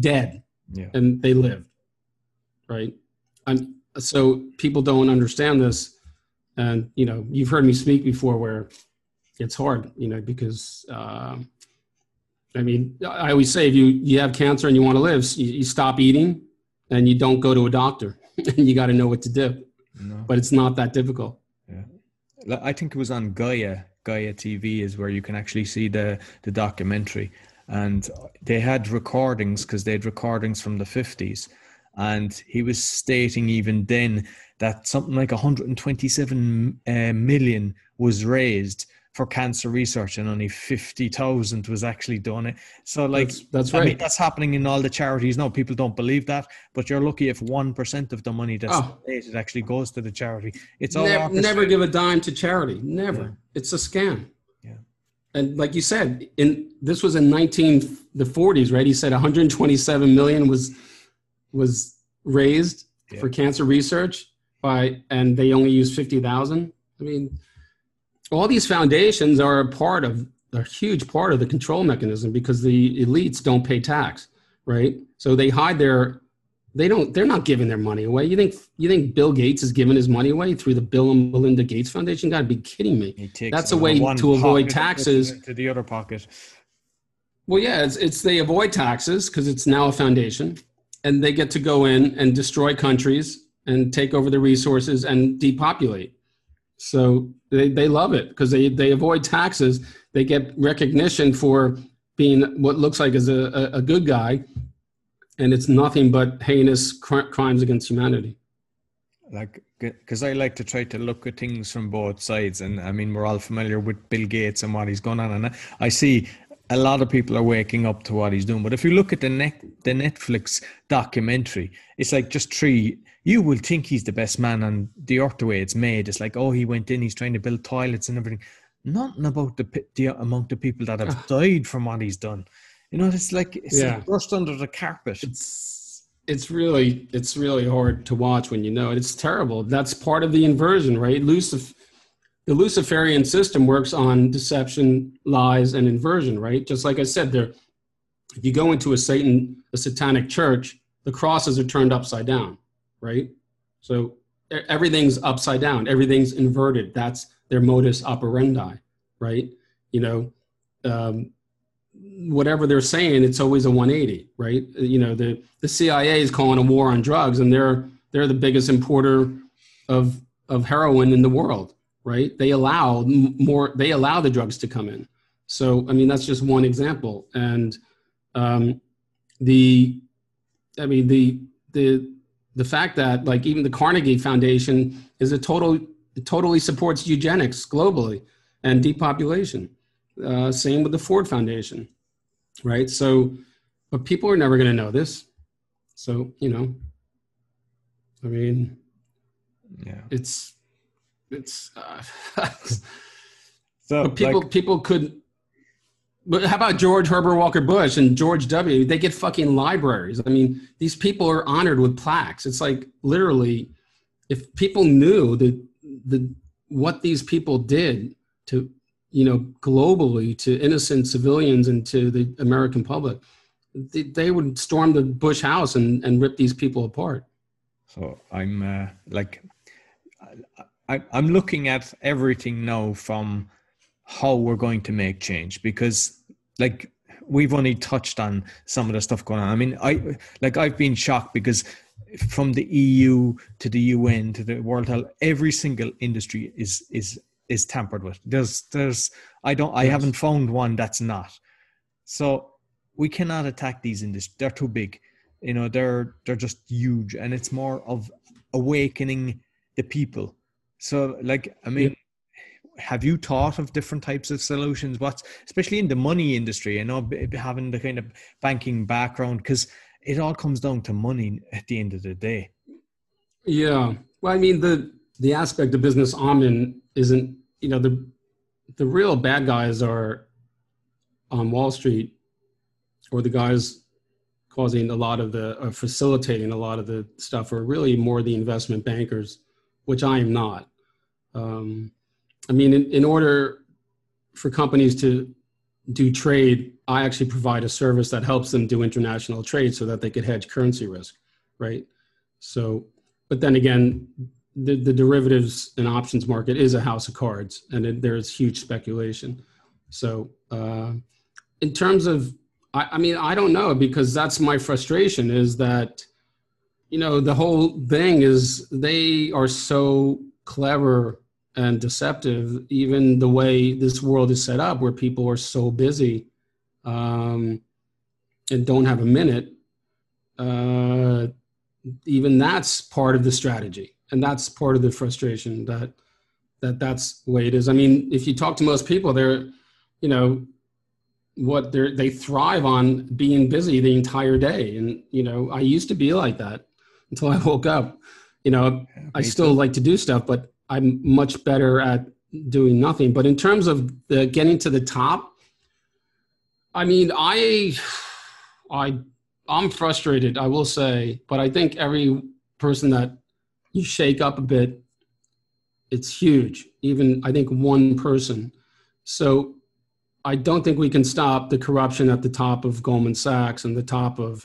dead, yeah. and they lived. Right. I'm, so people don't understand this, and you know you've heard me speak before where it's hard, you know, because uh, I mean, I always say if you you have cancer and you want to live, you, you stop eating and you don't go to a doctor, and you got to know what to do. No. But it's not that difficult. Yeah, I think it was on Gaia. Gaia TV is where you can actually see the the documentary, and they had recordings because they had recordings from the fifties, and he was stating even then that something like 127 uh, million was raised for cancer research and only 50,000 was actually done it. So like that's, that's right. I mean, that's happening in all the charities. No, people don't believe that, but you're lucky if 1% of the money that's oh. donated actually goes to the charity. It's all never, never give a dime to charity. Never. Yeah. It's a scam. Yeah. And like you said, in this was in 19 the 40s, right? He said 127 million was was raised yeah. for cancer research by and they only used 50,000. I mean, all these foundations are a part of a huge part of the control mechanism because the elites don't pay tax, right? So they hide their they don't they're not giving their money away. You think you think Bill Gates is giving his money away through the Bill and Melinda Gates Foundation? Got to be kidding me. That's a way to avoid taxes to the other pocket. Well, yeah, it's, it's they avoid taxes because it's now a foundation, and they get to go in and destroy countries and take over the resources and depopulate. So they, they love it because they, they avoid taxes. They get recognition for being what looks like is a, a, good guy, and it's nothing but heinous cr- crimes against humanity. Like, because I like to try to look at things from both sides, and I mean, we're all familiar with Bill Gates and what he's going on, and I see a lot of people are waking up to what he's doing. But if you look at the net, the Netflix documentary, it's like just three you will think he's the best man on the earth the way it's made. It's like, oh, he went in, he's trying to build toilets and everything. Nothing about the, the amount of people that have ah. died from what he's done. You know, it's like it's yeah. like brushed under the carpet. It's it's really it's really hard to watch when you know it. It's terrible. That's part of the inversion, right? Lucif- the Luciferian system works on deception, lies, and inversion, right? Just like I said, there. If you go into a Satan, a satanic church, the crosses are turned upside down right? So everything's upside down, everything's inverted. That's their modus operandi, right? You know, um, whatever they're saying, it's always a 180, right? You know, the the CIA is calling a war on drugs, and they're they're the biggest importer of of heroin in the world, right? They allow more. They allow the drugs to come in. So I mean, that's just one example. And um, the, I mean the the the fact that like even the Carnegie Foundation is a total totally supports eugenics globally and depopulation. Uh, same with the Ford Foundation, right? So, but people are never going to know this. So you know, I mean, yeah, it's it's. Uh, so but people like, people could. But how about George Herbert Walker Bush and George W? They get fucking libraries. I mean, these people are honored with plaques. It's like literally, if people knew that the what these people did to you know globally to innocent civilians and to the American public, they, they would storm the Bush house and, and rip these people apart. So I'm uh, like, I, I'm looking at everything now from how we're going to make change because, like, we've only touched on some of the stuff going on. I mean, I like I've been shocked because from the EU to the UN to the World Health, every single industry is is is tampered with. There's there's I don't I haven't found one that's not. So we cannot attack these industries. They're too big. You know, they're they're just huge, and it's more of awakening the people. So, like, I mean, yeah. have you thought of different types of solutions? What's especially in the money industry? You know, having the kind of banking background because it all comes down to money at the end of the day. Yeah. Well, I mean, the the aspect of business I'm in isn't, you know, the the real bad guys are on Wall Street or the guys causing a lot of the facilitating a lot of the stuff are really more the investment bankers which i am not. Um, i mean in, in order for companies to do trade i actually provide a service that helps them do international trade so that they could hedge currency risk right? So but then again the, the derivatives and options market is a house of cards and it, there's huge speculation. So uh, in terms of I, I mean, I don't know because that's my frustration is that, you know, the whole thing is they are so clever and deceptive, even the way this world is set up, where people are so busy um, and don't have a minute. Uh, even that's part of the strategy, and that's part of the frustration that that that's the way it is. I mean, if you talk to most people, they're, you know, what they they thrive on being busy the entire day and you know i used to be like that until i woke up. You know yeah, i still too. like to do stuff but i'm much better at doing nothing. But in terms of the getting to the top i mean i i i'm frustrated i will say. But i think every person that you shake up a bit it's huge even i think one person. So I don't think we can stop the corruption at the top of Goldman Sachs and the top of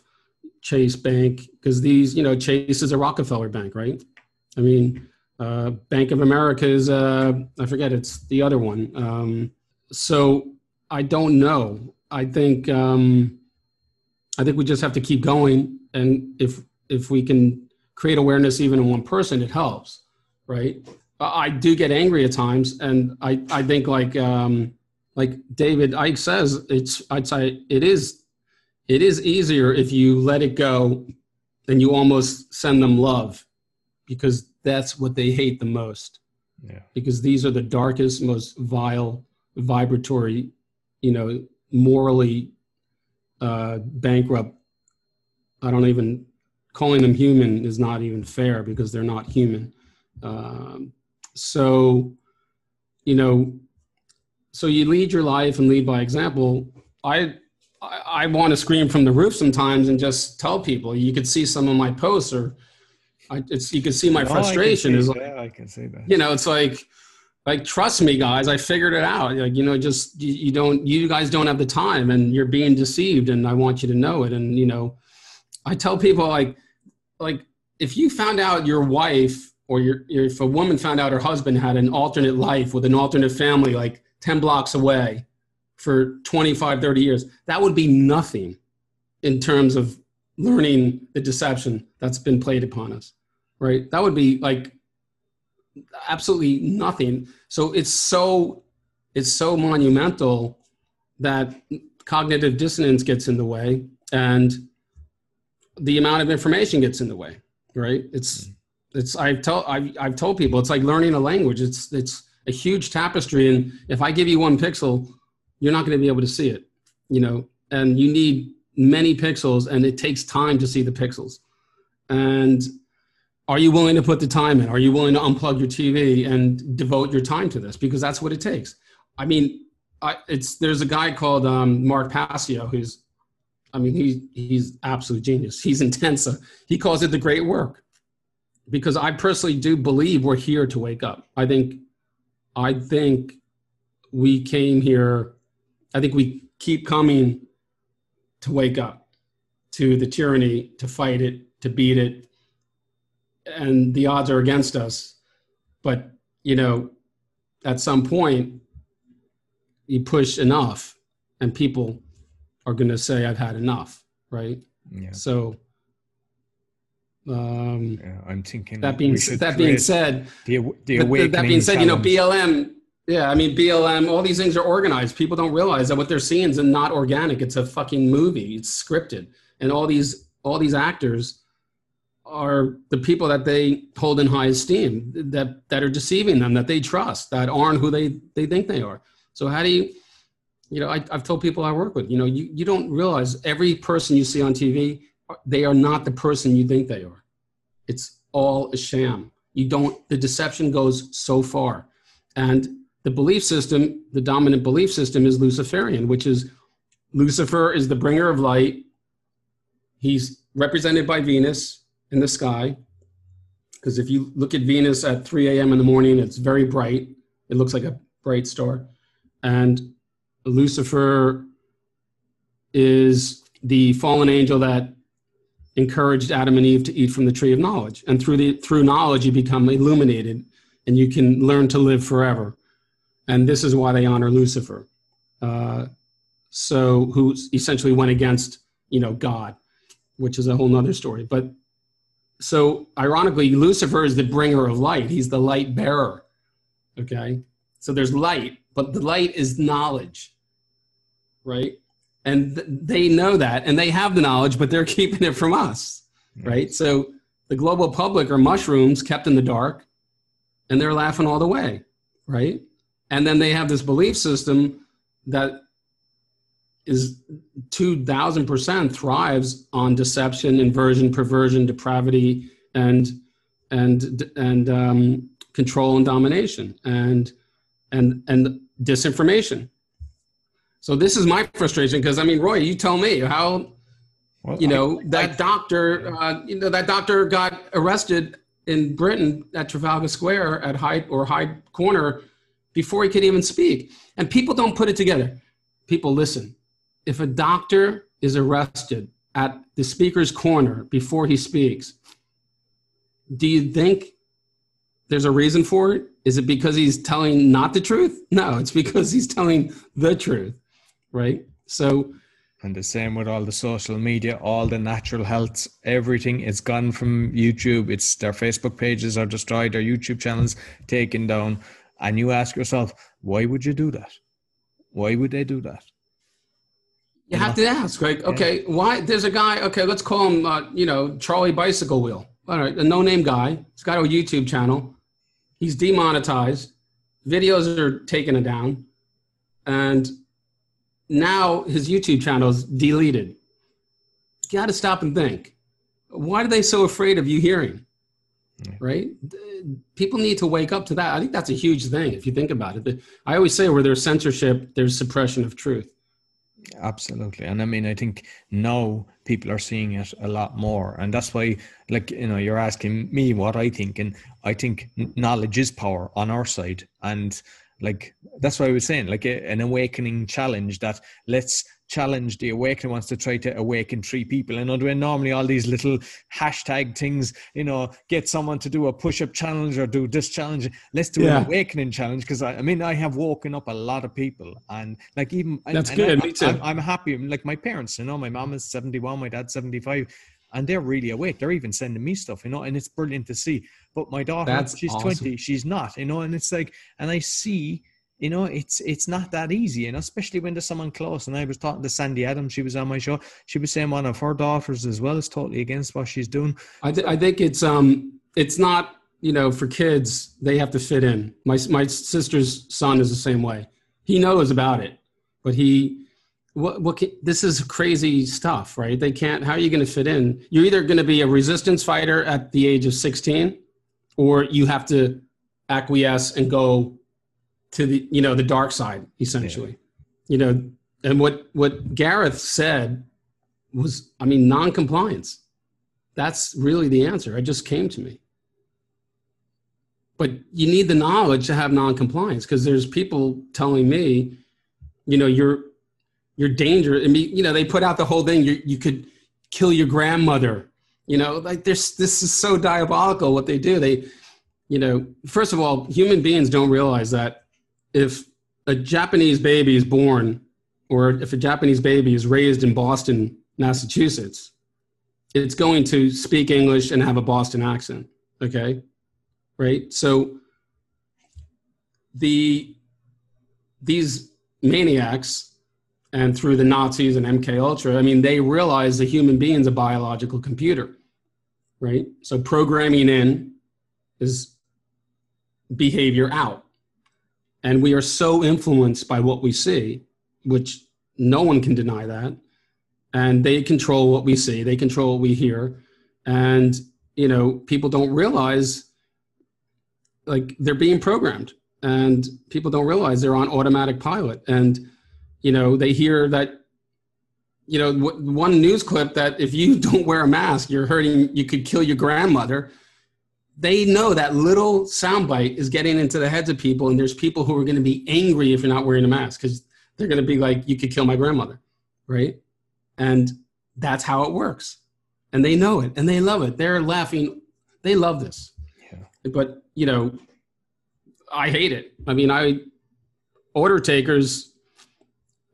Chase Bank because these, you know, Chase is a Rockefeller bank, right? I mean, uh, Bank of America is, uh, I forget, it's the other one. Um, so I don't know. I think um, I think we just have to keep going, and if if we can create awareness even in one person, it helps, right? I do get angry at times, and I I think like. Um, like David Icke says, it's I'd say it is it is easier if you let it go and you almost send them love because that's what they hate the most. Yeah. Because these are the darkest, most vile, vibratory, you know, morally uh, bankrupt. I don't even calling them human is not even fair because they're not human. Um, so, you know, so you lead your life and lead by example. I I, I want to scream from the roof sometimes and just tell people. You could see some of my posts, or I, it's you could see my frustration. is like, yeah, I can see that. You know, it's like like trust me guys i figured it out like you know just you, you, don't you guys don't have the time and you're being deceived and i want you to know it and you know i tell people like like if you found out your wife or your if a woman found out her husband had an alternate life with an alternate family like 10 blocks away for 25, 30 years, that would be nothing in terms of learning the deception that's been played upon us, right? That would be like, absolutely nothing. So it's so it's so monumental that cognitive dissonance gets in the way and the amount of information gets in the way right it's it's i've told I've, I've told people it's like learning a language it's it's a huge tapestry and if i give you one pixel you're not going to be able to see it you know? And you need many pixels and it takes time to see the pixels. And are you willing to put the time in? Are you willing to unplug your tv and devote your time to this? Because that's what it takes. I mean I, it's there's a guy called um, mark passio who's i mean he he's absolute genius. He's intense. He calls it the great work. Because i personally do believe we're here to wake up. I think i think we came here i think we keep coming to wake up to the tyranny, to fight it, to beat it. And the odds are against us. But, you know, at some point, you push enough and people are going to say, I've had enough, right? Yeah. So, um, yeah, I'm thinking that being that being said, the, the awakening that being said, you know. BLM yeah, I mean BLM, all these things are organized. People don't realize that what they're seeing is not organic. It's a fucking movie. It's scripted, and all these all these actors are the people that they hold in high esteem, that that are deceiving them, that they trust, that aren't who they they think they are. So how do you, you know, I, I've told people I work with, you know, you you don't realize every person you see on TV, they are not the person you think they are. It's all a sham. You don't. The deception goes so far, and the belief system, the dominant belief system is Luciferian, which is Lucifer is the bringer of light. He's represented by Venus in the sky. Because if you look at Venus at 3 a.m. in the morning, it's very bright. It looks like a bright star. And Lucifer is the fallen angel that encouraged Adam and Eve to eat from the tree of knowledge. And through the through knowledge you become illuminated and you can learn to live forever and this is why they honor Lucifer. Uh, so who essentially went against you know God, which is a whole nother story. But so ironically, Lucifer is the bringer of light. He's the light bearer. Okay, so there's light, but the light is knowledge, right? And th- they know that, and they have the knowledge, but they're keeping it from us, right? So the global public are mushrooms kept in the dark, and they're laughing all the way, right? And then they have this belief system that is 2000% thrives on deception inversion perversion depravity and and and um, control and domination and and and disinformation. So this is my frustration because i mean roy you tell me how well, you know I, that I, doctor uh, you know that doctor got arrested in britain at trafalgar square at hyde or hyde corner before he could even speak. And people don't put it together. People listen. If a doctor is arrested at the speaker's corner before he speaks, do you think there's a reason for it? Is it because he's telling not the truth? No, it's because he's telling the truth, right? So, and the same with all the social media, all the natural health, everything is gone from YouTube. It's their Facebook pages are destroyed, their YouTube channels taken down and you ask yourself, why would you do that? Why would they do that? You, you have know? to ask, right? Okay, yeah. why? There's a guy. Okay, let's call him, uh, you know, Charlie Bicycle Wheel. All right, a no-name guy. He's got a YouTube channel. He's demonetized. Videos are taken down, and now his YouTube channel is deleted. You got to stop and think. Why are they so afraid of you hearing? Right? people need to wake up to that. I think that's a huge thing if you think about it. I always say where there's censorship, there's suppression of truth. Absolutely. And I mean, I think now people are seeing it a lot more. And that's why, like, you know, you're asking me what I think. And I think knowledge is power on our side. And like, that's what I was saying, like a, an awakening challenge that let's challenge the awakening wants to try to awaken three people and doing normally all these little hashtag things you know get someone to do a push-up challenge or do this challenge let's do yeah. an awakening challenge because I, I, mean i have woken up a lot of people and like even that's and, good and me too I'm, I'm, happy like my parents you know my mom is 71 my dad's 75 and they're really awake. They're even sending me stuff, you know, and it's brilliant to see. But my daughter, That's she's awesome. 20, she's not, you know, and it's like, and I see, you know, it's it's not that easy, you know, especially when there's someone close. And I was talking to Sandy Adams, she was on my show. She was saying one of her daughters as well is totally against what she's doing. I, th- I think it's um it's not you know for kids they have to fit in. My my sister's son is the same way. He knows about it, but he what what can, this is crazy stuff, right? They can't. How are you going to fit in? You're either going to be a resistance fighter at the age of 16, or you have to acquiesce and go to the you know the dark side essentially. You know, and what what Gareth said was, I mean, non-compliance. That's really the answer. It just came to me. But you need the knowledge to have non-compliance because there's people telling me, you know, you're you're dangerous. I mean, you know, they put out the whole thing. You you could kill your grandmother. You know, like this this is so diabolical what they do. They, you know, first of all, human beings don't realize that if a Japanese baby is born, or if a Japanese baby is raised in Boston, Massachusetts, it's going to speak English and have a Boston accent. Okay, right? So the these maniacs and through the Nazis and MK Ultra, I mean, they realize the human being is a biological computer, right? So programming in is behavior out. And we are so influenced by what we see, which no one can deny that. And they control what we see, they control what we hear. And, you know, people don't realize like they're being programmed and people don't realize they're on automatic pilot. And, you know, they hear that, you know, one news clip that if you don't wear a mask, you're hurting, you could kill your grandmother. They know that little soundbite is getting into the heads of people, and there's people who are going to be angry if you're not wearing a mask because they're going to be like, you could kill my grandmother, right? And that's how it works. And they know it and they love it. They're laughing. They love this. Yeah. But, you know, I hate it. I mean, I order takers.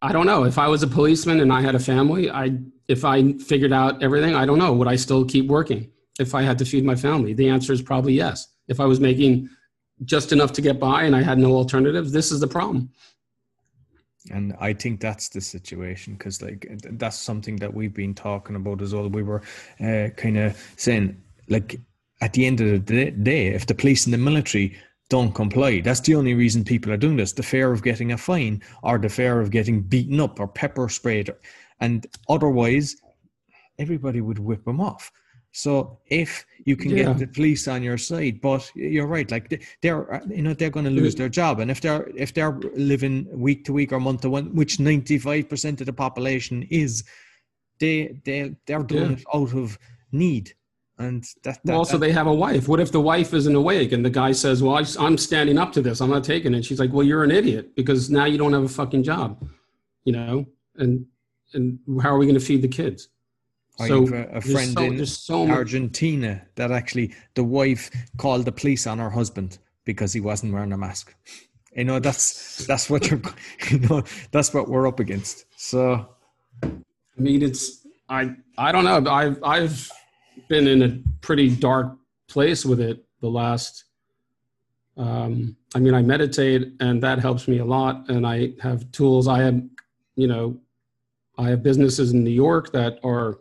I don't know if I was a policeman and I had a family. I if I figured out everything, I don't know. Would I still keep working if I had to feed my family? The answer is probably yes. If I was making just enough to get by and I had no alternatives, this is the problem. And I think that's the situation because, like, that's something that we've been talking about as well. We were uh, kind of saying, like, at the end of the day, if the police and the military don't comply, that's the only reason people are doing this the fear of getting a fine or the fear of getting beaten up or pepper sprayed. And otherwise, everybody would whip them off. So if you can Yeah. get the police on your side, but you're right, like they- they're uh, you know they're going to lose their job, and if they're if they're living week to week or month to month, which ninety five percent of the population is, they they they're doing Yeah. it out of need, and that, that also, that- they have a wife. What if the wife isn't awake and the guy says, "Well, I, I'm standing up to this. I'm not taking it." She's like, "Well, you're an idiot because now you don't have a fucking job," you know. And and how are we going to feed the kids? I So have a, a friend so, in there's so much. Argentina that actually the wife called the police on her husband because he wasn't wearing a mask. You know that's that's what you're you know that's what we're up against. So I mean, it's I I don't know. I've I've been in a pretty dark place with it the last. Um, I mean, I meditate and that helps me a lot, and I have tools. I have, you know, I have businesses in New York that are,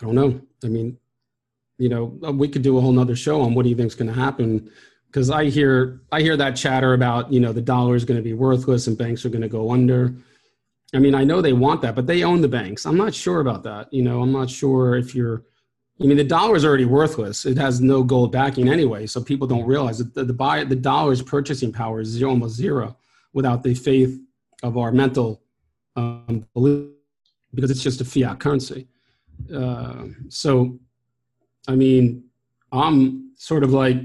I don't know. I mean, you know, we could do a whole nother show on what do you think is going to happen because I hear I hear that chatter about you know the dollar is going to be worthless and banks are going to go under. I mean, I know they want that, but they own the banks. I'm not sure about that. You know, I'm not sure if you're. I mean, the dollar is already worthless. It has no gold backing anyway, so people don't realize that the, the buy the dollar's purchasing power is almost zero without the faith of our mental um, belief, because it's just a fiat currency. Uh, so, I mean, I'm sort of like,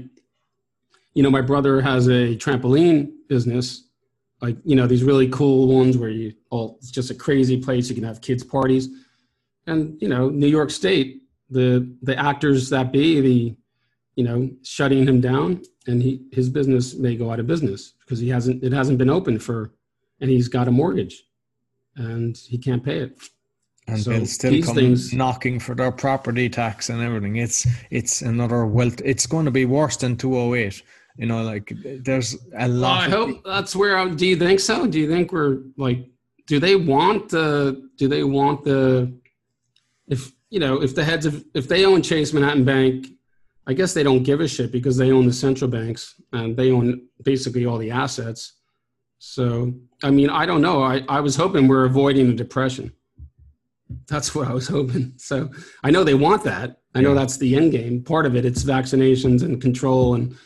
you know, my brother has a trampoline business like you know these really cool ones where you all it's just a crazy place you can have kids parties. And you know new york state the the actors that be the you know shutting him down and he his business may go out of business because he hasn't it hasn't been open for and he's got a mortgage and he can't pay it and So they'll still come things- knocking for their property tax and everything. It's it's another wealth. It's going to be worse than 208. You know, like there's a lot. I hope that's where. I'm, do you think so? Do you think we're like? Do they want the? Do they want the? If you know, if the heads of if they own Chase Manhattan Bank, I guess they don't give a shit because they own the central banks and they own basically all the assets. So I mean, I don't know. I I was hoping we're avoiding a depression. That's what I was hoping. So I know they want that. I know Yeah. that's the end game. Part of it, it's vaccinations and control and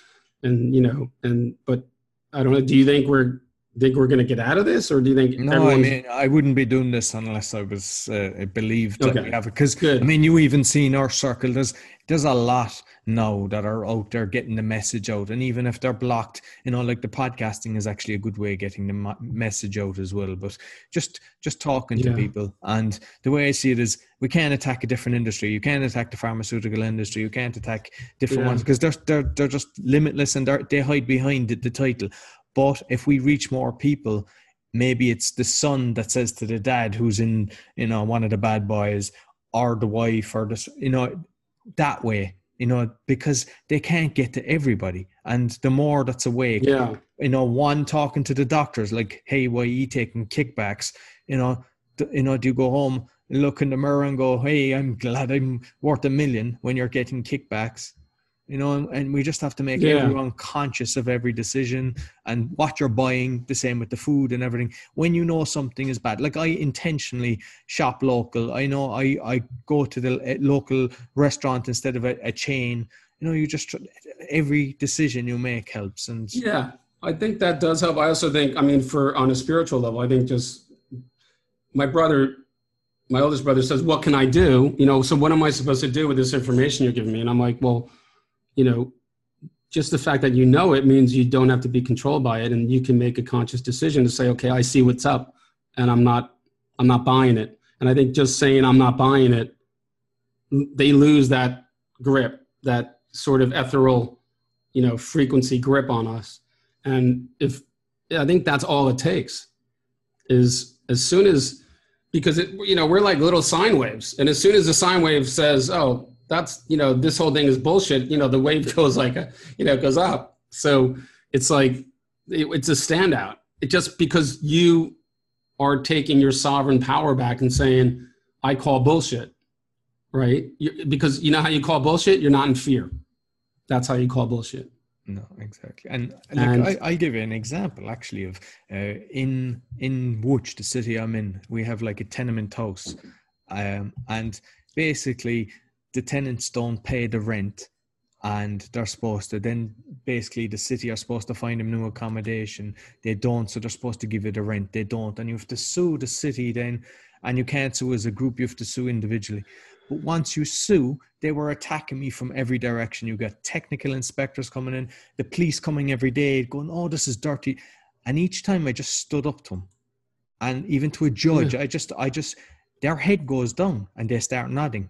and you know and but I don't know. Do you think we're think we're going to get out of this, or do you think No, I mean, I wouldn't be doing this unless I was uh, believed that Okay. we have it. Because I mean, you even see in our circle, there's there's a lot now that are out there getting the message out, and even if they're blocked, you know, like the podcasting is actually a good way of getting the message out as well. But just just talking to people, and the way I see it is, we can't attack a different industry. You can't attack the pharmaceutical industry. You can't attack different Yeah. ones because they're they're they're just limitless and they they hide behind the, the title. But if we reach more people, maybe it's the son that says to the dad who's in you know one of the bad boys or the wife or the you know that way you know because they can't get to everybody. And the more that's awake yeah. you know one talking to the doctors like hey why are you taking kickbacks? You know th- you know do you go home look in the mirror and go hey i'm glad i'm worth a million when you're getting kickbacks you know and, and we just have to make Yeah. everyone conscious of every decision and what you're buying the same with the food and everything when you know something is bad like i intentionally shop local i know i i go to the uh, local restaurant instead of a, a chain you know you just every decision you make helps and yeah I think that does help. I also think I mean for on a spiritual level, I think just my brother. My oldest brother says, "What can I do?" You know, so what am I supposed to do with this information you're giving me? And I'm like, "Well, you know, just the fact that you know it means you don't have to be controlled by it and you can make a conscious decision to say okay i see what's up and i'm not i'm not buying it. And i think just saying i'm not buying it they lose that grip that sort of ethereal you know frequency grip on us. And if i think that's all it takes is as soon as because it you know we're like little sine waves. And as soon as the sine wave says oh that's you know this whole thing is bullshit. You know the wave goes like a you know goes up. So it's like it, it's a standout. It just because you are taking your sovereign power back and saying i call bullshit right? You, because you know how you call bullshit? You're not in fear. That's how you call bullshit. No, exactly. And, And- I, I'll give you an example actually of uh, in in Łódź, the city I'm in, we have like a tenement house, um, and basically the tenants don't pay the rent, and they're supposed to then basically the city are supposed to find them new accommodation. They don't, so they're supposed to give you the rent. They don't, and you have to sue the city then, and you can't sue as a group. You have to sue individually. But once you sue, they were attacking me from every direction. You got technical inspectors coming in, the police coming every day, going, "Oh, this is dirty," and each time I just stood up to them, and even to a judge, I just, I just, their head goes down and they start nodding,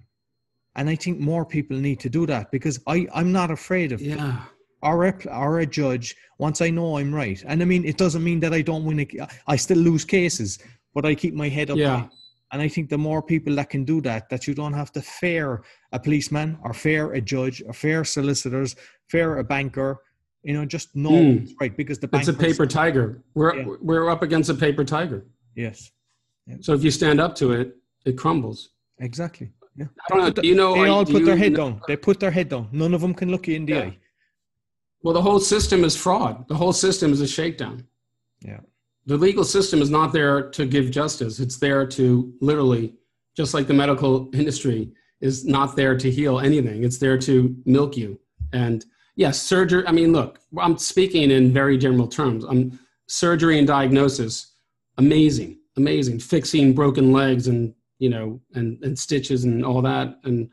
and I think more people need to do that because I, I'm not afraid of yeah or a, or a judge once I know I'm right. And I mean, it doesn't mean that I don't win. A, I still lose cases, but I keep my head up. Yeah. And I think the more people that can do that, that you don't have to fear a policeman or fear a judge or fear solicitors, fear a banker. You know, just know Mm. it's right because the it's a paper tiger we're Yeah. we're up against a paper tiger Yes, so if you stand up to it it crumbles exactly. Yeah. i don't know do you know they all put their head know- down. They put their head down. None of them can look you in the Yeah. eye. well the whole system is fraud the whole system is a shakedown Yeah. the legal system is not there to give justice it's there to literally just like the medical industry is not there to heal anything it's there to milk you and yes surgery i mean look i'm speaking in very general terms i'm surgery and diagnosis amazing amazing fixing broken legs and you know and and stitches and all that. And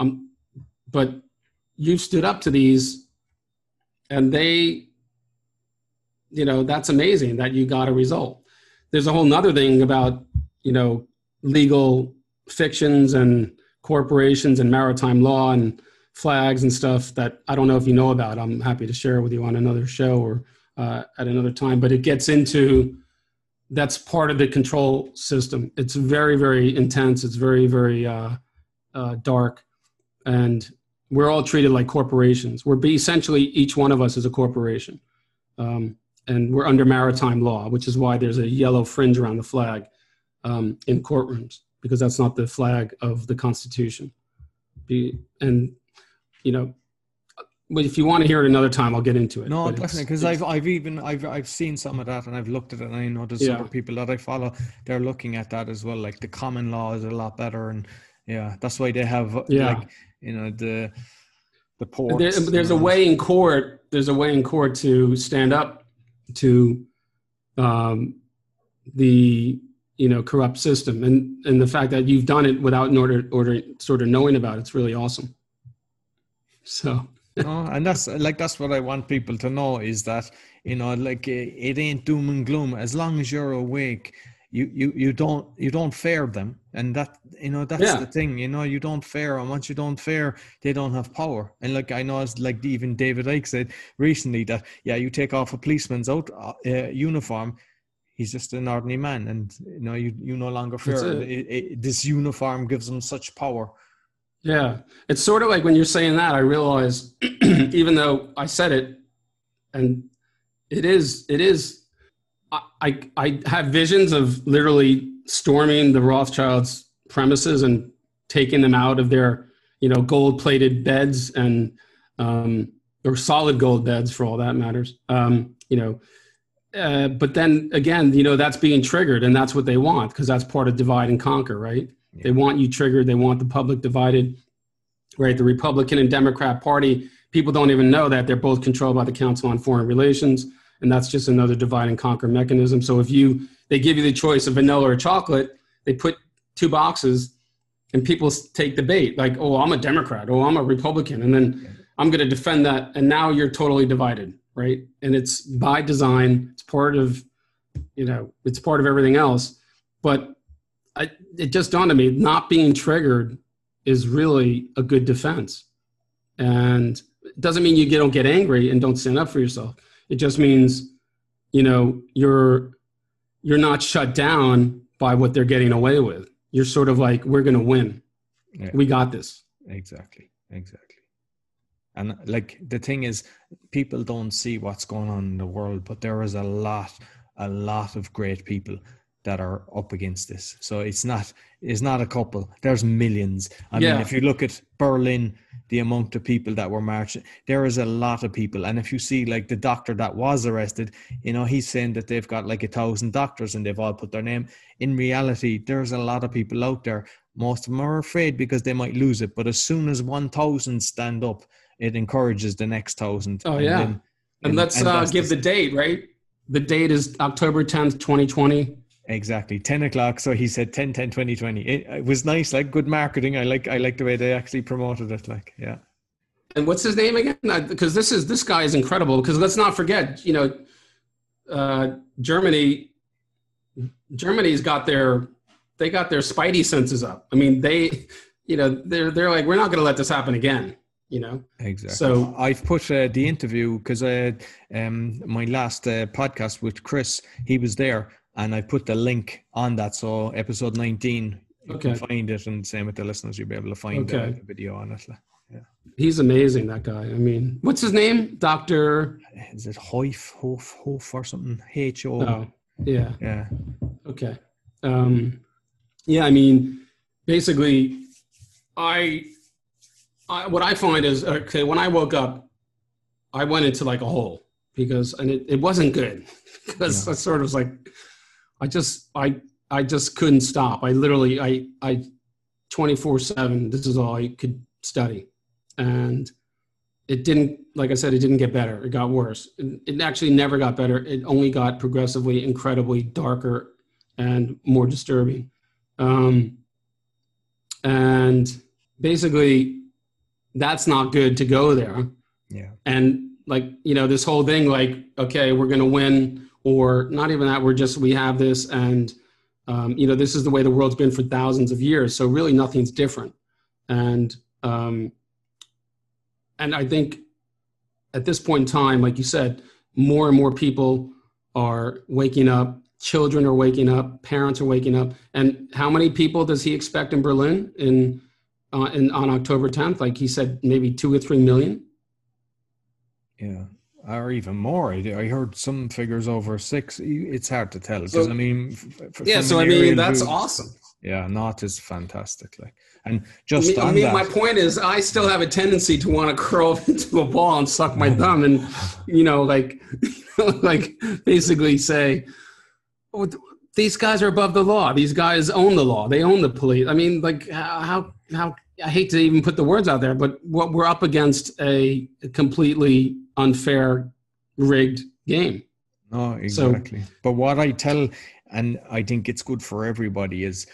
um but you've stood up to these and they you know that's amazing that you got a result. There's a whole nother thing about you know legal fictions and corporations and maritime law and flags and stuff that i don't know if you know about. I'm happy to share with you on another show or uh, at another time but it gets into that's part of the control system. It's very, very intense. It's very, very uh, uh, dark, and we're all treated like corporations. We're essentially each one of us is a corporation, um, and we're under maritime law, which is why there's a yellow fringe around the flag um, in courtrooms because that's not the flag of the Constitution. Be, and you know, but if you want to hear it another time, I'll get into it. No, But definitely, because I've I've even I've I've seen some of that, and I've looked at it, and I know there's Yeah. other people that I follow. They're looking at that as well. Like the common law is a lot better, and yeah, that's why they have Yeah. like you know the the ports. there, there's a way in court. There's a way in court to stand up to um, the you know corrupt system, and and the fact that you've done it without in order order sort of knowing about it, it's really awesome. So no, and that's like that's what I want people to know is that you know like it ain't doom and gloom as long as you're awake. You, you you don't you don't fear them and that you know that's Yeah. the thing you know you don't fear and once you don't fear they don't have power and like I know as like even David Icke said recently that yeah you take off a policeman's out uh, uh, uniform he's just an ordinary man and you know you you no longer fear it. It- it- this uniform gives them such power Yeah, it's sort of like when you're saying that, I realize, even though I said it, and it is, it is, I, I, I have visions of literally storming the Rothschilds' premises and taking them out of their, you know, gold-plated beds and, um, or solid gold beds for all that matters. Um, you know, uh, but then again, you know, that's being triggered, and that's what they want because that's part of divide and conquer, right? They want you triggered. They want the public divided, right? The Republican and Democrat Party, people don't even know that they're both controlled by the Council on Foreign Relations. And that's just another divide and conquer mechanism. So if you, they give you the choice of vanilla or chocolate, they put two boxes and people take the bait like, oh, I'm a Democrat. Oh, I'm a Republican. And then I'm going to defend that. And now you're totally divided, right? And it's by design. It's part of, you know, it's part of everything else. But I, it just dawned on me not being triggered is really a good defense and it doesn't mean you don't get angry and don't stand up for yourself it just means you know you're you're not shut down by what they're getting away with you're sort of like we're going to win Yeah. we got this Exactly. Exactly. And like the thing is, people don't see what's going on in the world, but there is a lot, a lot of great people that are up against this. So it's not, it's not a couple. There's millions. I Yeah. mean, if you look at Berlin, the amount of people that were marching, there is a lot of people. And if you see like the doctor that was arrested, you know, he's saying that they've got like a thousand doctors and they've all put their name. In reality, there's a lot of people out there. Most of them are afraid because they might lose it. But as soon as 1,000 stand up, it encourages the next thousand. Oh, yeah. then- and, let's uh, give the- the date right the date is october 10th 2020 Exactly, ten o'clock. So he said 10, 10, 20, 20. It, it was nice, like good marketing. I like, I like the way they actually promoted it. Like, yeah, and what's his name again because this is this guy is incredible because let's not forget you know uh, germany germany's got their they got their spidey senses up i mean they you know they're they're like we're not going to let this happen again you know exactly. So- I've put uh, the interview because uh, um, my last uh, podcast with Chris, he was there, and I put the link on that. So episode nineteen, you can find it, and same with the listeners, you'll be able to find Okay. the video on it. like. he's amazing that guy i mean what's his name dr Is it Hoif, Hof, Hof, or something? H O. oh yeah Yeah, Okay. Um, yeah, I mean, basically, I, I what I find is okay when I woke up, I went into like a hole because and it, it wasn't good because No. I sort of was like, I just I I just couldn't stop. I literally I I twenty four seven. This is all I could study, and it didn't like I said it didn't get better. It got worse. It, it actually never got better. It only got progressively incredibly darker and more disturbing. Um, and basically, that's not good to go there. yeah, And like, you know, this whole thing, like, okay, we're going to win, or not even that, we're just, we have this, and, um, you know, this is the way the world's been for thousands of years. So really nothing's different. And, um, and I think at this point in time, like you said, more and more people are waking up, children are waking up, parents are waking up, and how many people does he expect in Berlin in, uh, in on October 10th? Like he said, maybe two or three million. Yeah, or even more. I I heard some figures over six. It's hard to tell because So- I mean, Yeah, so I mean that's awesome. Yeah, not is fantastic. Like, and just I mean, I mean, that, my point is, I still have a tendency to want to curl into a ball and suck my thumb, and you know, like, like basically say, oh, these guys are above the law. These guys own the law. They own the police. I mean, like, how how, how I hate to even put the words out there, but what we're up against a completely unfair, rigged game. No, So- exactly. but what I tell, and I think it's good for everybody, is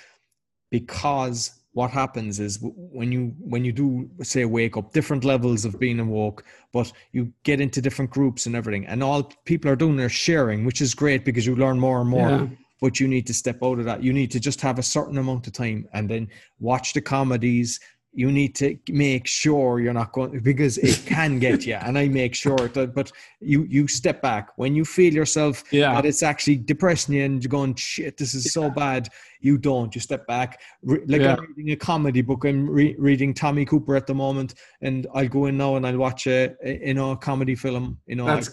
because what happens is when you when you do say wake up, different levels of being awoke, but you get into different groups and everything, and all people are doing is sharing, which is great because you learn more and more. Yeah. But you need to step out of that. You need to just have a certain amount of time and then watch the comedies. You need to make sure you're not going because it can get you. And I make sure that, but you you step back when you feel yourself Yeah. that it's actually depressing you and you're going shit this is so bad you don't you step back Re- like Yeah. i'm reading a comedy book i'm re- reading tommy cooper at the moment and i'll go in now and i'll watch a, a you know a comedy film you know That's-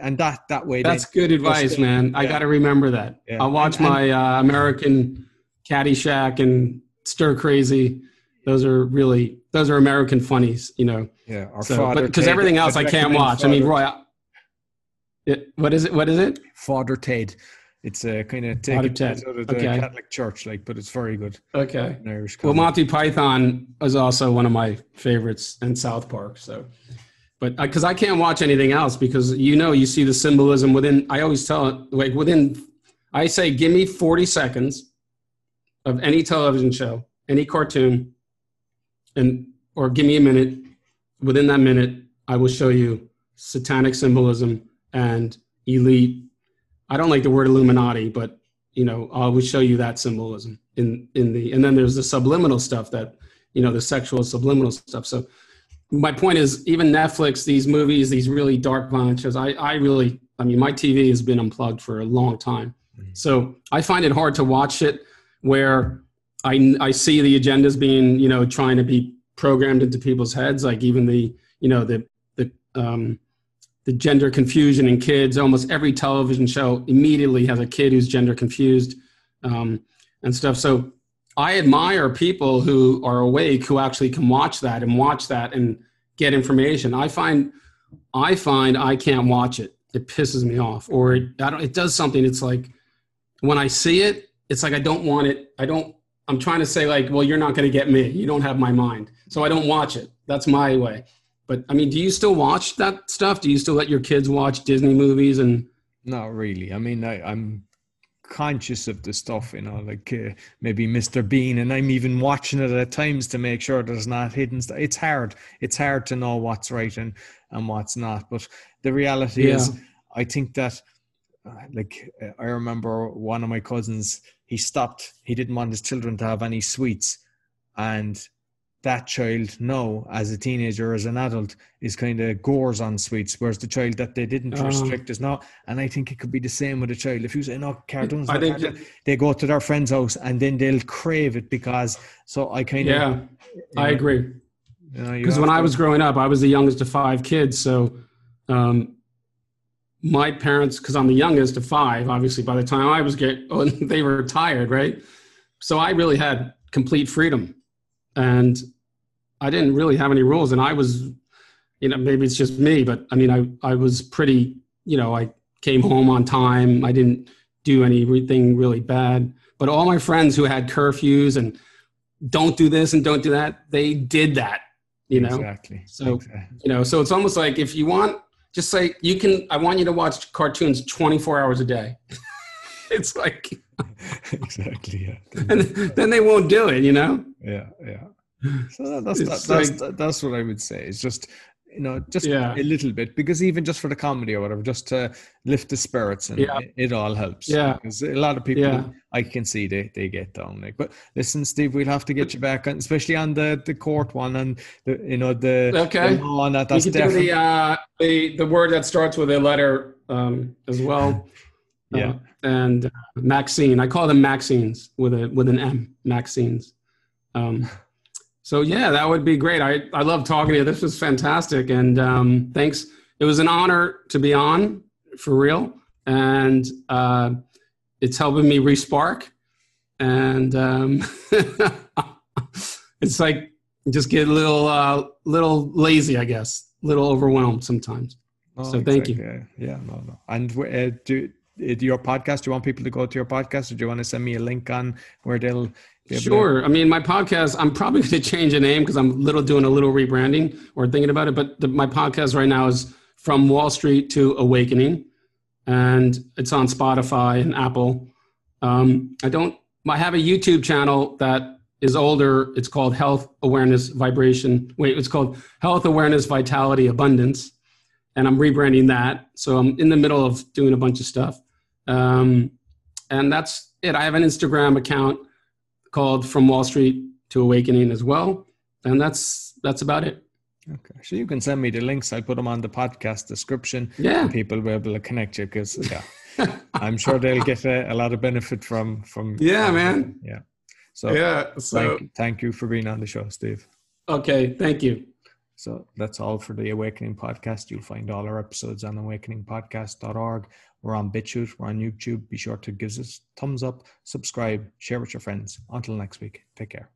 and that that way That's good advice, man. I got to remember that. Yeah. I'll watch And- my uh, American Caddyshack and Stir Crazy. Those are really those are American funnies, you know. yeah or So, father because everything else I can't watch. I mean, Roy. I- It, what is it? What is it? father ted it's a kind of take Father it Ted. out of the Okay. catholic church like but it's very good Okay. an irish Well. Monty Python is also one of my favorites, and South Park. So, but uh, because I can't watch anything else because you know you see the symbolism within. I always tell it like within. I say, give me forty seconds of any television show, any cartoon, and or give me a minute. Within that minute, I will show you satanic symbolism and elite. I don't like the word Illuminati, but you know, I will show you that symbolism in in the and then there's the subliminal stuff that you know the sexual subliminal stuff. So my point is, even Netflix, these movies, these really dark violent shows, I I really, I mean, my TV has been unplugged for a long time, mm-hmm. so I find it hard to watch it where I I see the agendas being you know trying to be programmed into people's heads, like even the you know the the um, the gender confusion in kids. Almost every television show immediately has a kid who's gender confused um, and stuff. So I admire people who are awake who actually can watch that and watch that and get information. I find I find I can't watch it. It pisses me off, or it, it does something. It's like when I see it, it's like I don't want it. I don't. I'm trying to say like, well, you're not going to get me. You don't have my mind, so I don't watch it. That's my way. But I mean, do you still watch that stuff? Do you still let your kids watch Disney movies and? Not really. I mean, I, I'm conscious of the stuff, you know, like uh, maybe Mr. Bean, and I'm even watching it at times to make sure there's not hidden stuff. It's hard. It's hard to know what's right and and what's not. But the reality is, I think that, uh, like, uh, I remember one of my cousins. He stopped. He didn't want his children to have any sweets, and that child now, as a teenager, as an adult, is kind of gores on sweets, whereas the child that they didn't Oh. restrict is not. And I think it could be the same with a child. If you say no cartoons, I think cartoons," they go to their friend's house and then they'll crave it because. So I kind of Yeah, I agree. Because Because when I was growing up, I was the youngest of five kids. So um, my parents, because I'm the youngest of five, obviously by the time I was get, oh, they were retired, right? So I really had complete freedom, and I didn't really have any rules. And I was, you know, maybe it's just me, but I mean, I I was pretty, you know, I came home on time. I didn't do anything really bad. But all my friends who had curfews and don't do this and don't do that, they did that. You know, exactly. So- exactly. you know so it's almost like if you want just say you can i want you to watch cartoons 24 hours a day it's like exactly. Yeah. and then they won't do it you know Yeah. Yeah. So that's that, that's like- that's what I would say. It's just you know just Yeah. a little bit because even just for the comedy or whatever, just to lift the spirits and Yeah. it, it all helps. Yeah. Because a lot of people Yeah. I can see they, they get down like. But listen, Steve, we'll have to get you back, on, especially on the the court one and the you know the Okay. the law on that. That's definitely the uh the the word that starts with a letter um as well yeah. Uh, and uh, Maxine. I call them Maxines with a with an M. Maxines. Um, so yeah, that would be great. I I love talking to you. This was fantastic, and um, thanks. It was an honor to be on for real, and uh, it's helping me respark. And um, it's like just get a little uh, little lazy, I guess, a little overwhelmed sometimes. Oh, so thank you. Yeah, yeah, no, no. And uh, do uh, your podcast? Do you want people to go to your podcast, or do you want to send me a link on where they'll? Sure. I mean, my podcast. I'm probably going to change the name because I'm little doing a little rebranding or thinking about it. But the, my podcast right now is from Wall Street to Awakening, and it's on Spotify and Apple. Um, I don't. I have a YouTube channel that is older. It's called Health Awareness Vibration. Wait, it's called Health Awareness Vitality Abundance, and I'm rebranding that. So I'm in the middle of doing a bunch of stuff, um, and that's it. I have an Instagram account called From Wall Street to Awakening as well, and that's that's about it. Okay, so you can send me the links. I put them on the podcast description. Yeah, people will be able to connect you because yeah, I'm sure they'll get a, a, lot of benefit from from. Yeah, man. Yeah. So yeah, so thank, thank you for being on the show, Steve. Okay, thank you. So that's all for the Awakening podcast. You'll find all our episodes on awakeningpodcast.org. We're on BitChute, we're on YouTube. Be sure to give us thumbs up, subscribe, share with your friends. Until next week, take care.